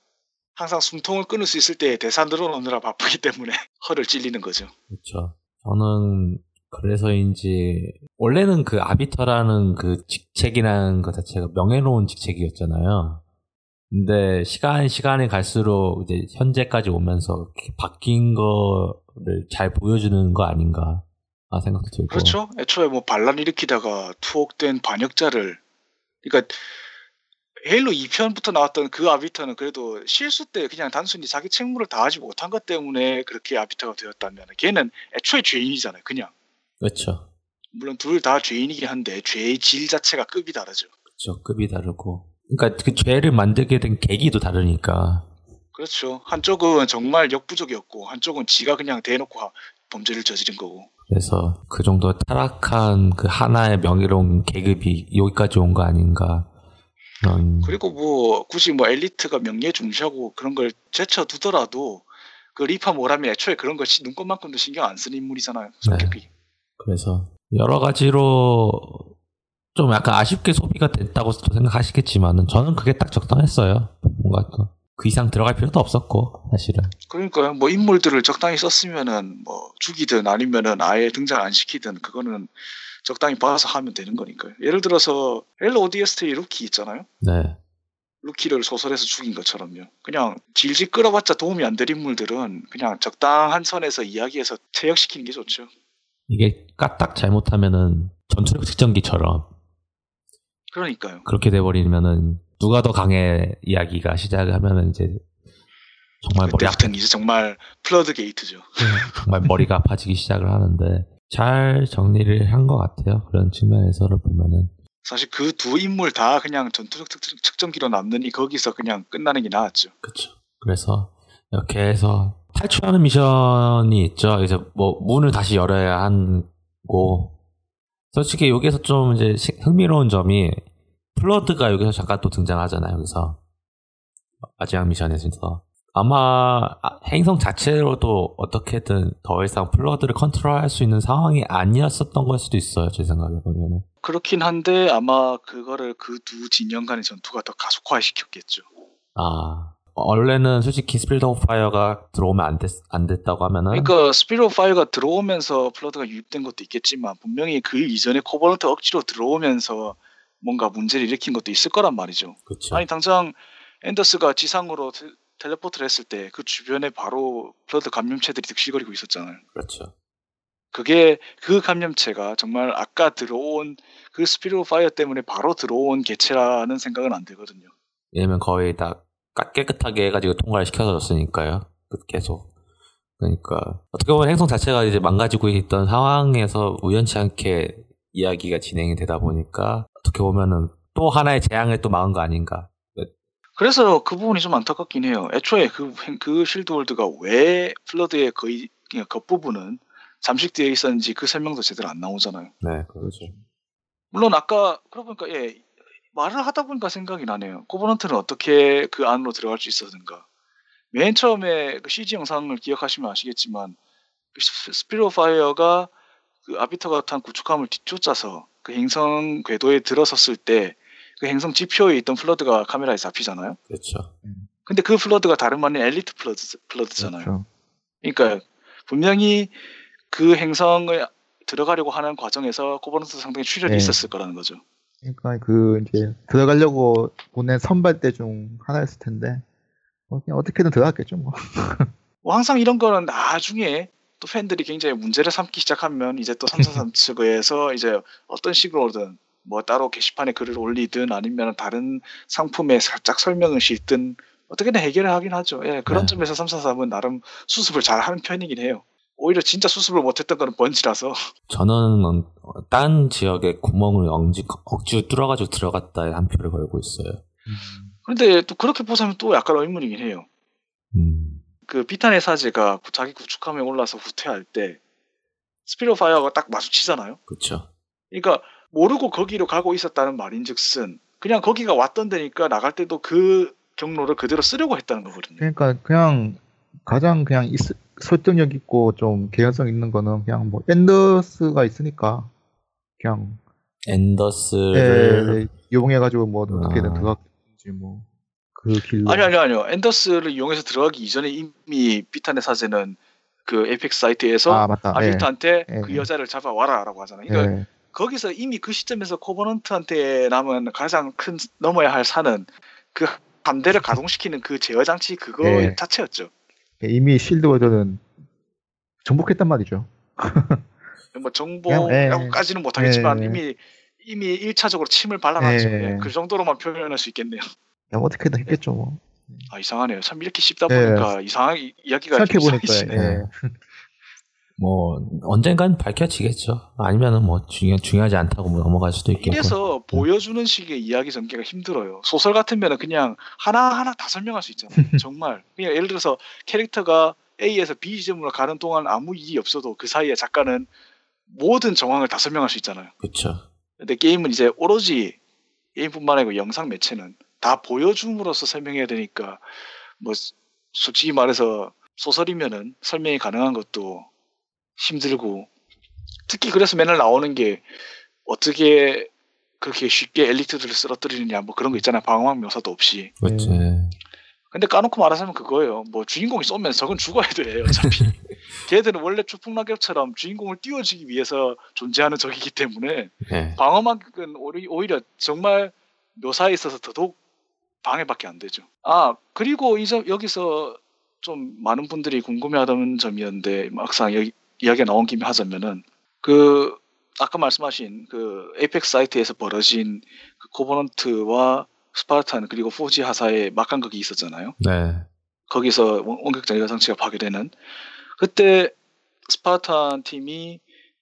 항상 숨통을 끊을 수 있을 때 대사 늘어놓느라 바쁘기 때문에 허를 찔리는 거죠. 그렇죠. 저는 그래서인지 원래는 그 아비터라는 그 직책이라는 것 자체가 명예로운 직책이었잖아요. 근데 시간 시간이 갈수록 이제 현재까지 오면서 바뀐 거를 잘 보여주는 거 아닌가 아 생각도 들고. 그렇죠. 애초에 뭐 반란 일으키다가 투옥된 반역자를 그러니까 헤일로 2편부터 나왔던 그 아비터는 그래도 실수 때 그냥 단순히 자기 책무를 다하지 못한 것 때문에 그렇게 아비터가 되었다면 걔는 애초에 죄인이잖아요. 그냥 그렇죠. 물론 둘 다 죄인이긴 한데 죄의 질 자체가 급이 다르죠. 그렇죠. 급이 다르고. 그러니까 그 죄를 만들게 된 계기도 다르니까. 그렇죠. 한쪽은 정말 역부족이었고 한쪽은 지가 그냥 대놓고 하- 범죄를 저지른 거고. 그래서 그 정도 타락한 그 하나의 명예로운 계급이 여기까지 온 거 아닌가. 그런 그리고 뭐 굳이 뭐 엘리트가 명예 중시하고 그런 걸 제쳐두더라도 그 리파 모람이 애초에 그런 걸 시- 눈꽃만큼도 신경 안 쓰는 인물이잖아요. 성격이. 그래서 여러 가지로 좀 약간 아쉽게 소비가 됐다고 또 생각하시겠지만은 저는 그게 딱 적당했어요. 뭔가 또그 이상 들어갈 필요도 없었고 사실은. 그러니까요. 뭐 인물들을 적당히 썼으면은 뭐 죽이든 아니면은 아예 등장 안 시키든 그거는 적당히 봐서 하면 되는 거니까요. 예를 들어서 ODST의 루키 있잖아요. 네. 루키를 소설에서 죽인 것처럼요. 그냥 질질 끌어봤자 도움이 안 될 인물들은 그냥 적당한 선에서 이야기해서 퇴역시키는 게 좋죠. 이게 까딱 잘못하면은 전투력 측정기처럼 그러니까요. 그렇게 돼버리면은 누가 더 강해 이야기가 시작하면은 이제 정말 머리 그때부터는 이제 정말 flood gate죠. 정말 머리가 아파지기 시작을 하는데 잘 정리를 한 것 같아요. 그런 측면에서를 보면은 사실 그 두 인물 다 그냥 전투력 특- 측정기로 남느니 거기서 그냥 끝나는 게 나았죠. 그렇죠. 그래서 이렇게 해서 탈출하는 미션이 있죠. 이제 뭐 문을 다시 열어야 하고 솔직히 여기서 좀 이제 시- 흥미로운 점이 플러드가 여기서 잠깐 또 등장하잖아요. 여기서 마지막 미션에서 아마 아, 행성 자체로도 어떻게든 더 이상 플러드를 컨트롤할 수 있는 상황이 아니었었던 걸 수도 있어요. 제 생각에 보면은. 그렇긴 한데 아마 그거를 그 두 진영 간의 전투가 더 가속화시켰겠죠. 아 원래는 솔직히 Spirit of Fire가 들어오면 안, 됐, 안 됐다고 하면은 그러니까 Spirit of Fire가 들어오면서 플러드가 유입된 것도 있겠지만 분명히 그 이전에 코버넌트 억지로 들어오면서 뭔가 문제를 일으킨 것도 있을 거란 말이죠. 그렇죠. 아니 당장 앤더스가 지상으로 테- 텔레포트를 했을 때 그 주변에 바로 플러드 감염체들이 득실거리고 있었잖아요. 그렇죠. 그게 그 감염체가 정말 아까 들어온 그 Spirit of Fire 때문에 바로 들어온 개체라는 생각은 안 들거든요. 왜냐면 거의 다 까- 깨끗하게 해가지고 통과를 시켜줬으니까요. 그 계속. 그러니까 어떻게 보면 행성 자체가 이제 망가지고 있던 상황에서 우연치 않게 이야기가 진행이 되다 보니까 어떻게 보면은 또 하나의 재앙을 또 막은 거 아닌가. 그래서 그 부분이 좀 안타깝긴 해요. 애초에 그, 행- 그 실드월드가 왜 플러드의 거의 그냥 겉부분은 잠식되어 있었는지 그 설명도 제대로 안 나오잖아요. 네, 그렇죠. 물론 아까 그러고 보니까 예 말을 하다 보니까 생각이 나네요. 코버넌트는 어떻게 그 안으로 들어갈 수 있었는가? 맨 처음에 그 CG 영상을 기억하시면 아시겠지만 그 스- Spirit of Fire가 그 아비터가 탄 구축함을 뒤쫓아서 그 행성 궤도에 들어섰을 때 그 행성 지표에 있던 플러드가 카메라에 잡히잖아요. 그렇죠. 근데 그 플러드가 다름 아닌 엘리트 플러드, 플러드잖아요. 그렇죠. 그러니까 분명히 그 행성을 들어가려고 하는 과정에서 코버넌트 상당히 출혈이 네. 있었을 거라는 거죠. 그러니까 그 이제 들어가려고 보낸 선발대 중 하나였을 텐데 뭐 그냥 어떻게든 들어갔겠죠 뭐. 뭐 항상 이런 거는 나중에 또 팬들이 굉장히 문제를 삼기 시작하면 이제 또343 측에서 이제 어떤 식으로든 뭐 따로 게시판에 글을 올리든 아니면 다른 상품에 살짝 설명을 싣든 어떻게든 해결을 하긴 하죠. 예, 그런 네. 점에서 343은 나름 수습을 잘 하는 편이긴 해요. 오히려 진짜 수습을 못했던 거는 번지라서 저는 어, 딴 지역에 구멍을 엉지, 억지로 뚫어가지고 들어갔다에 한 표를 걸고 있어요. 근데 또 그렇게 보자면 또 약간 의문이긴 해요. 음, 그 비탄의 사제가 자기 구축함에 올라서 후퇴할 때 Spirit of Fire가 딱 마주치잖아요. 그쵸. 그러니까 모르고 거기로 가고 있었다는 말인즉슨 그냥 거기가 왔던 데니까 나갈 때도 그 경로를 그대로 쓰려고 했다는 거거든요. 그러니까 그냥 가장 그냥 있- 설득력 있고 좀 개연성 있는 거는 그냥 뭐 앤더스가 있으니까 그냥 앤더스를 예, 이용해가지고 뭐 어떻게든 아. 들어갔지 뭐 그 길로 아니 아니 아니요. 앤더스를 이용해서 들어가기 이전에 이미 비탄의 사제는 그 Apex Site에서 아 맞다 예. 아비터한테 예. 그 여자를 잡아와라라고 하잖아요. 그러니까 예. 거기서 이미 그 시점에서 코버넌트한테 남은 가장 큰 넘어야 할 산은 그 함대를 가동시키는 그 제어 장치 그거 예. 자체였죠. 이미 Shield World는 정복했단 말이죠. 뭐 그냥, 정보라고까지는 못하겠지만 예. 이미 이미 1차적으로 침을 발라놨죠. 예. 예, 그 정도로만 표현할 수 있겠네요. 그냥 어떻게든 했겠죠 뭐. 아 이상하네요. 참 이렇게 씹다 예. 보니까 이상한 이- 이야기가 좀 생각해보니까. 예. 뭐 언젠간 밝혀지겠죠. 아니면은 뭐 중요 중요하지 않다고 뭐 넘어갈 수도 있겠고. 이래서 보여주는 식의 이야기 전개가 힘들어요. 소설 같으면 그냥 하나 하나 다 설명할 수 있잖아요. 정말. 그냥 예를 들어서 캐릭터가 A에서 B 지점으로 가는 동안 아무 일이 없어도 그 사이에 작가는 모든 정황을 다 설명할 수 있잖아요. 그쵸. 근데 게임은 이제 오로지 게임뿐만 아니고 영상 매체는 다 보여줌으로써 설명해야 되니까 뭐 솔직히 말해서 소설이면은 설명이 가능한 것도 힘들고 특히 그래서 맨날 나오는 게 어떻게 그렇게 쉽게 엘리트들을 쓰러뜨리느냐 뭐 그런 거 있잖아요 방어막 묘사도 없이 그치. 근데 까놓고 말하자면 그거예요 뭐 주인공이 쏘면 적은 죽어야 돼 어차피 걔들은 원래 추풍낙엽처럼 주인공을 띄워주기 위해서 존재하는 적이기 때문에 네. 방어막은 오히- 오히려 정말 묘사에 있어서 더더욱 방해밖에 안 되죠. 아 그리고 이점 여기서 좀 많은 분들이 궁금해하던 점이었는데 막상 여기 이야기가 나온 김에 하자면은 그 아까 말씀하신 그 에이펙스 사이트에서 벌어진 그 코버넌트와 스파르탄 그리고 포지 하사의 막간극이 있었잖아요. 네. 거기서 원- 원격 제어 장치가 파괴되는 그때 스파르탄 팀이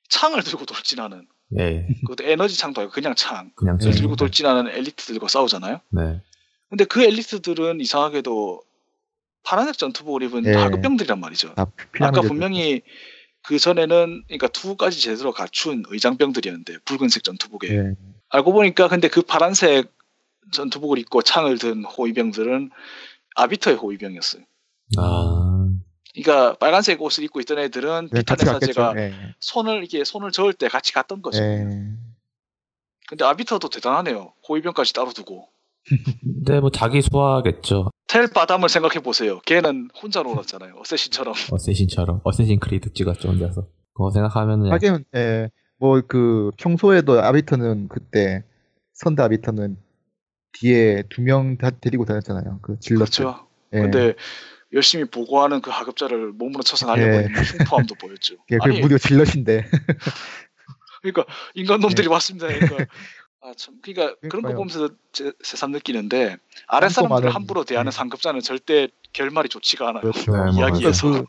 창을 들고 돌진하는 예. 그것도 에너지 창도 아니고 그냥 창 그냥 좀- 들고 돌진하는 엘리트들과 싸우잖아요. 네. 근데 그 엘리트들은 이상하게도 파란색 전투복을 입은 예. 하급병들이란 말이죠. 다 아까 분명히 그 전에는 그러니까 투구까지 제대로 갖춘 의장병들이었는데 붉은색 전투복에 예. 알고 보니까 근데 그 파란색 전투복을 입고 창을 든 호위병들은 아비터의 호위병이었어요. 아. 그러니까 빨간색 옷을 입고 있던 애들은 네, 비탄의. 사제가 예. 손을 이렇게 손을 저을 때 같이 갔던 거죠. 예. 근데 아비터도 대단하네요. 호위병까지 따로 두고. 근데 뭐 자기 소화겠죠. 텔 바담을 생각해 보세요. 걔는 혼자 놀았잖아요. 어쌔신처럼. 어쌔신처럼. 어쌔신 크리드 찍었죠, 혼자서. 그거 생각하면은. 하긴 예. 뭐그 평소에도 아비터는 그때 선대 아비터는 뒤에 두 명 다 데리고 다녔잖아요. 그 질럿. 그렇죠. 예. 근데 열심히 보고하는 그 하급자를 몸으로 쳐서 날려버리는 흉포함도 보였죠. 예, 그 아니, 무려 질럿인데. 그러니까 인간 놈들이 왔습니다. 그러니까 아 참, 그러니까 그런 거. 보면서 제, 새삼 느끼는데 아랫 사람들을 함부로 대하는 네. 상급자는 절대 결말이 좋지가 않아요. 그렇죠. 네, 뭐 이야기에서. 그,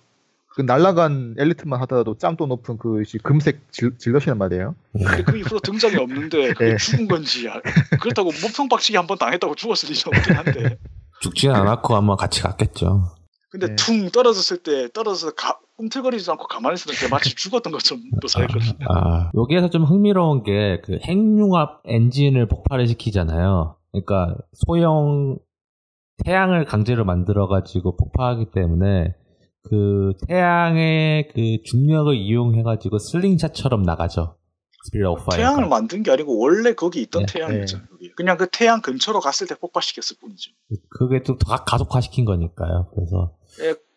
그 날라간 엘리트만 하더라도 짬도 높은 그 시- 금색 질, 질럿이란 말이에요. 근데 그 이후로 등장이 없는데 그게 네. 죽은 건지 아- 그렇다고 몸통 박치기 한 번 당했다고 죽었을 리는 없긴 한데 죽지는 않았고 아마 같이 갔겠죠. 근데 네. 퉁 떨어졌을 때 떨어져서 가, 꿈틀거리지도 않고 가만히 있었던 게 마치 죽었던 것처럼 묘사했거든요. 아, 여기에서 좀 흥미로운 게 그 핵융합 엔진을 폭발을 시키잖아요. 그러니까 소형 태양을 강제로 만들어가지고 폭파하기 때문에 그 태양의 그 중력을 이용해가지고 슬링샷처럼 나가죠. 태양을 만든 게 아니고 원래 거기 있던 네. 태양이었잖아요. 거기. 그냥 그 태양 근처로 갔을 때 폭발시켰을 뿐이죠. 그게 또더 가속화시킨 거니까요. 그래서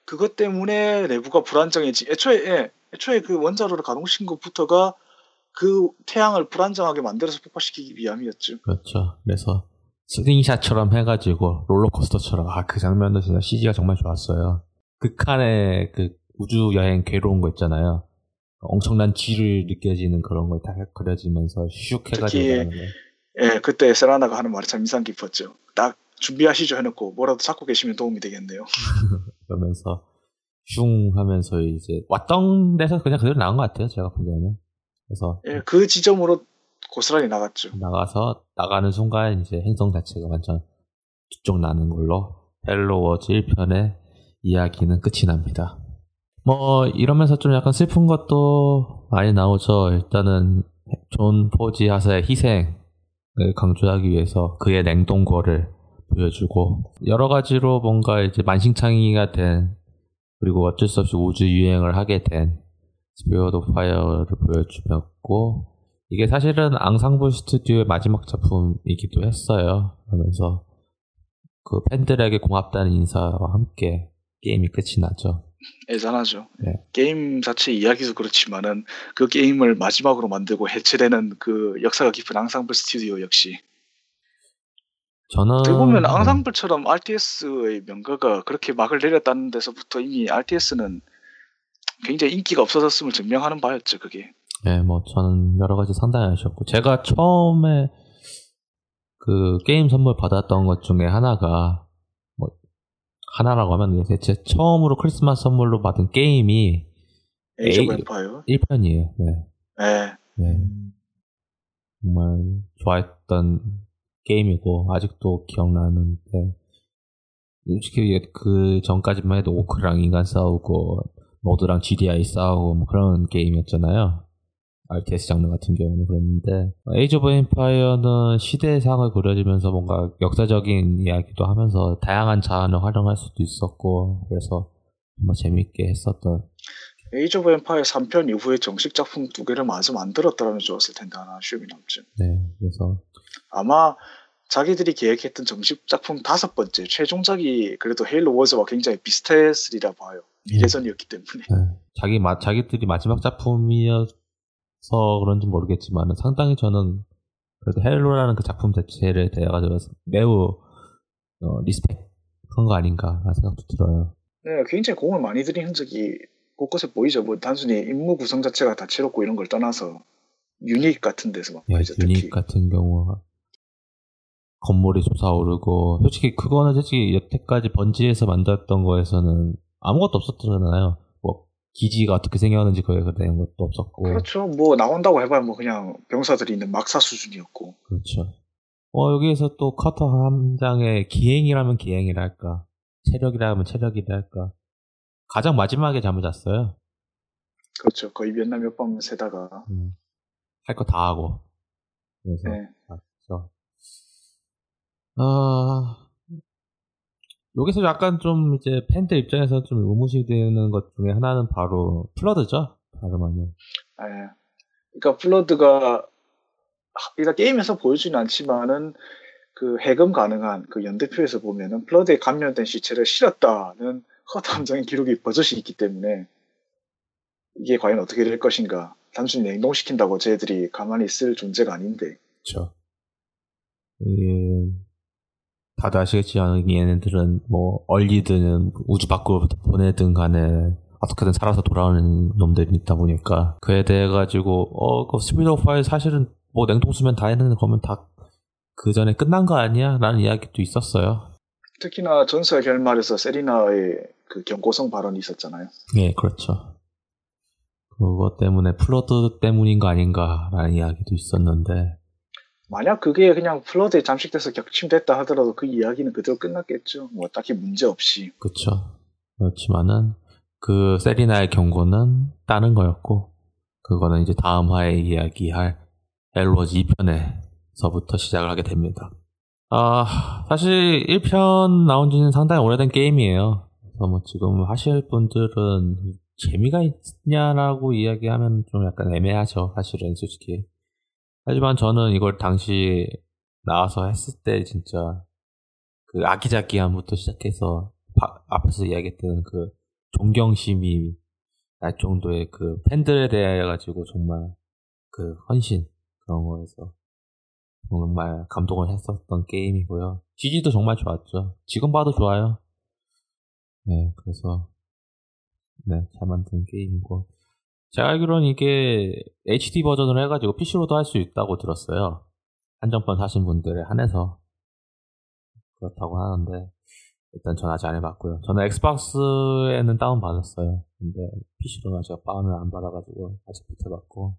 그것 때문에 내부가 불안정해지. 애초에 예, 애초에 그 원자로를 가동시킨 것부터가 그 태양을 불안정하게 만들어서 폭발시키기 위함이었죠. 그렇죠. 그래서 슬링샷처럼 해가지고 롤러코스터처럼 아 그 장면도 진짜 CG가 정말 좋았어요. 극한의 그 우주 여행 괴로운 거 있잖아요. 엄청난 G를 느껴지는 그런 걸 다 그려지면서 슉 해가지고 특히. 예, 그때 세라나가 하는 말이 참 인상 깊었죠. 딱 준비하시죠 해놓고 뭐라도 잡고 계시면 도움이 되겠네요. 그러면서 슝 하면서 이제 왔던 데서 그냥 그대로 나온 것 같아요. 제가 보기에는. 그래서 예, 그 지점으로 고스란히 나갔죠. 나가서 나가는 순간 이제 행성 자체가 완전 두 쪽 나는 걸로 Halo Wars 1편의 이야기는 끝이 납니다. 뭐 이러면서 좀 약간 슬픈 것도 많이 나오죠. 일단은 존 포지 하사의 희생을 강조하기 위해서 그의 냉동고를 보여주고 여러 가지로 뭔가 이제 만신창이가 된 그리고 어쩔 수 없이 우주 유영을 하게 된 Spirit of Fire를 보여주었고 이게 사실은 앙상블 스튜디오의 마지막 작품이기도 했어요. 그러면서 그 팬들에게 고맙다는 인사와 함께 게임이 끝이 나죠. 애잔하죠. 네. 게임 자체 이야기도 그렇지만은 그 게임을 마지막으로 만들고 해체되는 그 역사가 깊은 앙상블 스튜디오 역시 저는 어떻게 보면 네. 앙상블처럼 RTS의 명가가 그렇게 막을 내렸다는 데서부터 이미 RTS는 굉장히 인기가 없어졌음을 증명하는 바였죠. 그게 네, 뭐 저는 여러 가지 상당히 아쉬웠고 제가 처음에 그 게임 선물 받았던 것 중에 하나가 뭐 하나라고 하면 대체 처음으로 크리스마스 선물로 받은 게임이 Age of 에이- Empire. 1편이에요. 네. 네. 네. 정말 좋아했던 게임이고 아직도 기억나는데 솔직히 그 전까지만 해도 오크랑 인간 싸우고 노드랑 GDI 싸우고 뭐 그런 게임이었잖아요. RTS 장르 같은 경우는 그랬는데 Age of Empire는 시대상을 그려지면서 뭔가 역사적인 이야기도 하면서 다양한 자원을 활용할 수도 있었고 그래서 정말 재밌게 했었던 Age of Empire 3편 이후에 정식 작품 두 개를 마저 만들었더라면 좋았을 텐데 하나 아쉬움이 남죠. 네 그래서 아마 자기들이 계획했던 정식 작품 다섯 번째 최종작이 그래도 Halo Wars와 굉장히 비슷했으리라 봐요. 미래전이었기 때문에. 네, 자기 마, 자기들이 마지막 작품이어서 그런지 모르겠지만 상당히 저는 그래도 헤일로라는 그 작품 자체를 대해 가지고 매우 어, respect한 거 아닌가 라는 생각도 들어요. 네, 굉장히 공을 많이 들인 흔적이 곳곳에 보이죠. 뭐 단순히 임무 구성 자체가 다채롭고 이런 걸 떠나서 유닛 같은 데서 막 예, 보이죠. 특히. 유닛 같은 경우 건물이 솟아오르고 솔직히 그거는 솔직히 여태까지 번지에서 만들었던 거에서는 아무것도 없었잖아요. 뭐 기지가 어떻게 생겼는지 그에 대한 것도 없었고 그렇죠. 뭐 나온다고 해봐야 뭐 그냥 병사들이 있는 막사 수준이었고. 그렇죠. 어, 여기에서 또 커터 함장의 기행이라면 기행이랄까, 체력이라면 체력이랄까. 가장 마지막에 잠을 잤어요. 그렇죠. 거의 몇 날 몇 밤 새다가. 음, 할거 다 하고. 그래서, 네. 그래서, 아, 여기서 약간 좀 이제 팬들 입장에서 좀 의무시되는 것 중에 하나는 바로 플러드죠. 바로 말하면. 예. 그러니까 플러드가 일단 게임에서 보여주진 않지만은 그 해금 가능한 그 연대표에서 보면은 플러드에 감염된 시체를 실었다는 허드 함정의 기록이 버젓이 있기 때문에 이게 과연 어떻게 될 것인가 단순히 냉동시킨다고 쟤들이 가만히 있을 존재가 아닌데 그렇죠. 예, 다들 아시겠지만 얘네들은 뭐 얼리든 우주 밖으로 보내든 간에 어떻게든 살아서 돌아오는 놈들이 있다 보니까 그에 대해 가지고 어 그 Spirit of Fire 사실은 뭐 냉동수면 다 했는 거면 다 그 전에 끝난 거 아니야? 라는 이야기도 있었어요. 특히나 전설 결말에서 세리나의 그 경고성 발언이 있었잖아요. 예, 그렇죠. 그것 때문에 플러드 때문인 거 아닌가라는 이야기도 있었는데 만약 그게 그냥 플러드에 잠식돼서 격침됐다 하더라도 그 이야기는 그대로 끝났겠죠. 뭐 딱히 문제 없이. 그쵸. 그렇지만은, 그, 세리나의 경고는 다른 거였고, 그거는 이제 다음 화에 이야기할 엘로즈 2편에서부터 시작을 하게 됩니다. 아, 사실 1편 나온 지는 상당히 오래된 게임이에요. 뭐 지금 하실 분들은 재미가 있냐라고 이야기하면 좀 약간 애매하죠. 사실은 솔직히. 하지만 저는 이걸 당시 나와서 했을 때 진짜 그 아기자기함부터 시작해서 바- 앞에서 이야기했던 그 존경심이 날 정도의 그 팬들에 대해 가지고 정말 그 헌신 그런 거에서 정말 감동을 했었던 게임이고요. CG도 정말 좋았죠. 지금 봐도 좋아요. 네, 그래서 네, 잘 만든 게임이고 제가 알기로는 이게 HD 버전으로 해가지고 PC로도 할 수 있다고 들었어요. 한정판 사신 분들에 한해서 그렇다고 하는데 일단 전 아직 안 해봤고요. 저는 엑스박스에는 다운 받았어요. 근데 PC로는 제가 다운을 안 받아가지고 아직 못 해봤고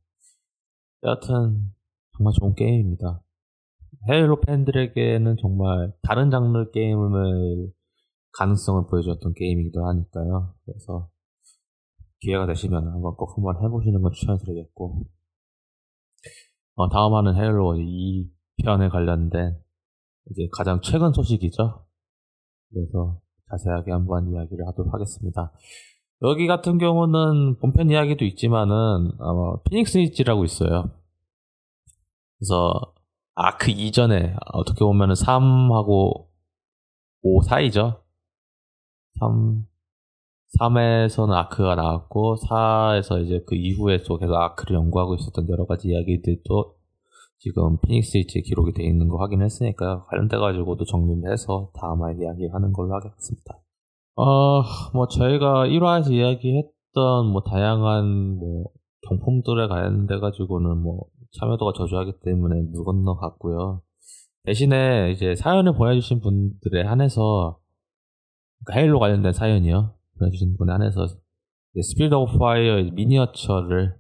여하튼 정말 좋은 게임입니다. 헤일로 팬들에게는 정말 다른 장르 게임을 가능성을 보여주었던 게임이기도 하니까요. 그래서 기회가 되시면 한번 꼭 한번 해보시는 걸 추천드리겠고 어, 다음 화는 헤일로 2편에 관련된 이제 가장 최근 소식이죠. 그래서 자세하게 한번 이야기를 하도록 하겠습니다. 여기 같은 경우는 본편 이야기도 있지만은 아마 피닉스 이지라고 있어요. 그래서 아크 그 이전에 어떻게 보면은 3하고 5 사이죠. 3 3에서는 아크가 나왔고 4에서 이제 그 이후에 또 계속 아크를 연구하고 있었던 여러 가지 이야기들도 지금 피닉스 일지에 기록이 되어 있는 거 확인했으니까요. 관련돼 가지고도 정리를 해서 다음에 이야기하는 걸로 하겠습니다. 어, 뭐 저희가 1화에서 이야기했던 뭐 다양한 뭐 경품들에 관련돼 가지고는 뭐 참여도가 저조하기 때문에 물 건너 갔고요. 대신에 이제 사연을 보내주신 분들에 한해서 헤일로 관련된 사연이요. 보내주신 분에 한해서 Spirit of Fire 미니어처를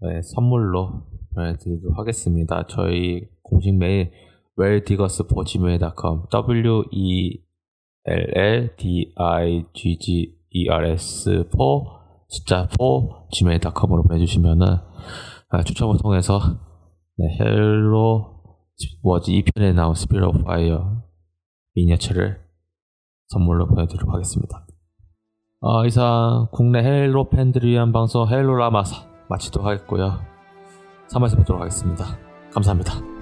네, 선물로 보내드리도록 하겠습니다. 저희 공식 메일 welldiggers.gmail.com w e l l d i g g e r s 4 숫자 4 gmail.com으로 보내주시면은 아, 추첨을 통해서 네, Halo Wars 2편에 나온 Spirit of Fire 미니어처를 선물로 보내드리도록 하겠습니다. 어, 이상 국내 헤일로 팬들을 위한 방송 헤일로라마 마치도록 하겠고요. 3화에서 뵙도록 하겠습니다. 감사합니다.